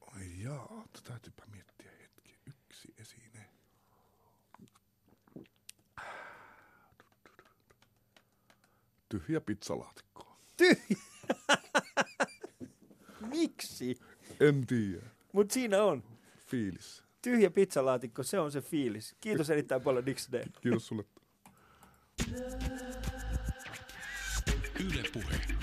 Ai jaa, täytyypä miettiä hetki. Yksi esine. Tyhjä pizzalaatikko. Tyhjä! *laughs* Miksi? En tiedä. Mutta siinä on. Fiilis. Tyhjä pizzalaatikko, se on se fiilis. Kiitos erittäin paljon Dix D. Kiitos sulle. Yle Puhe.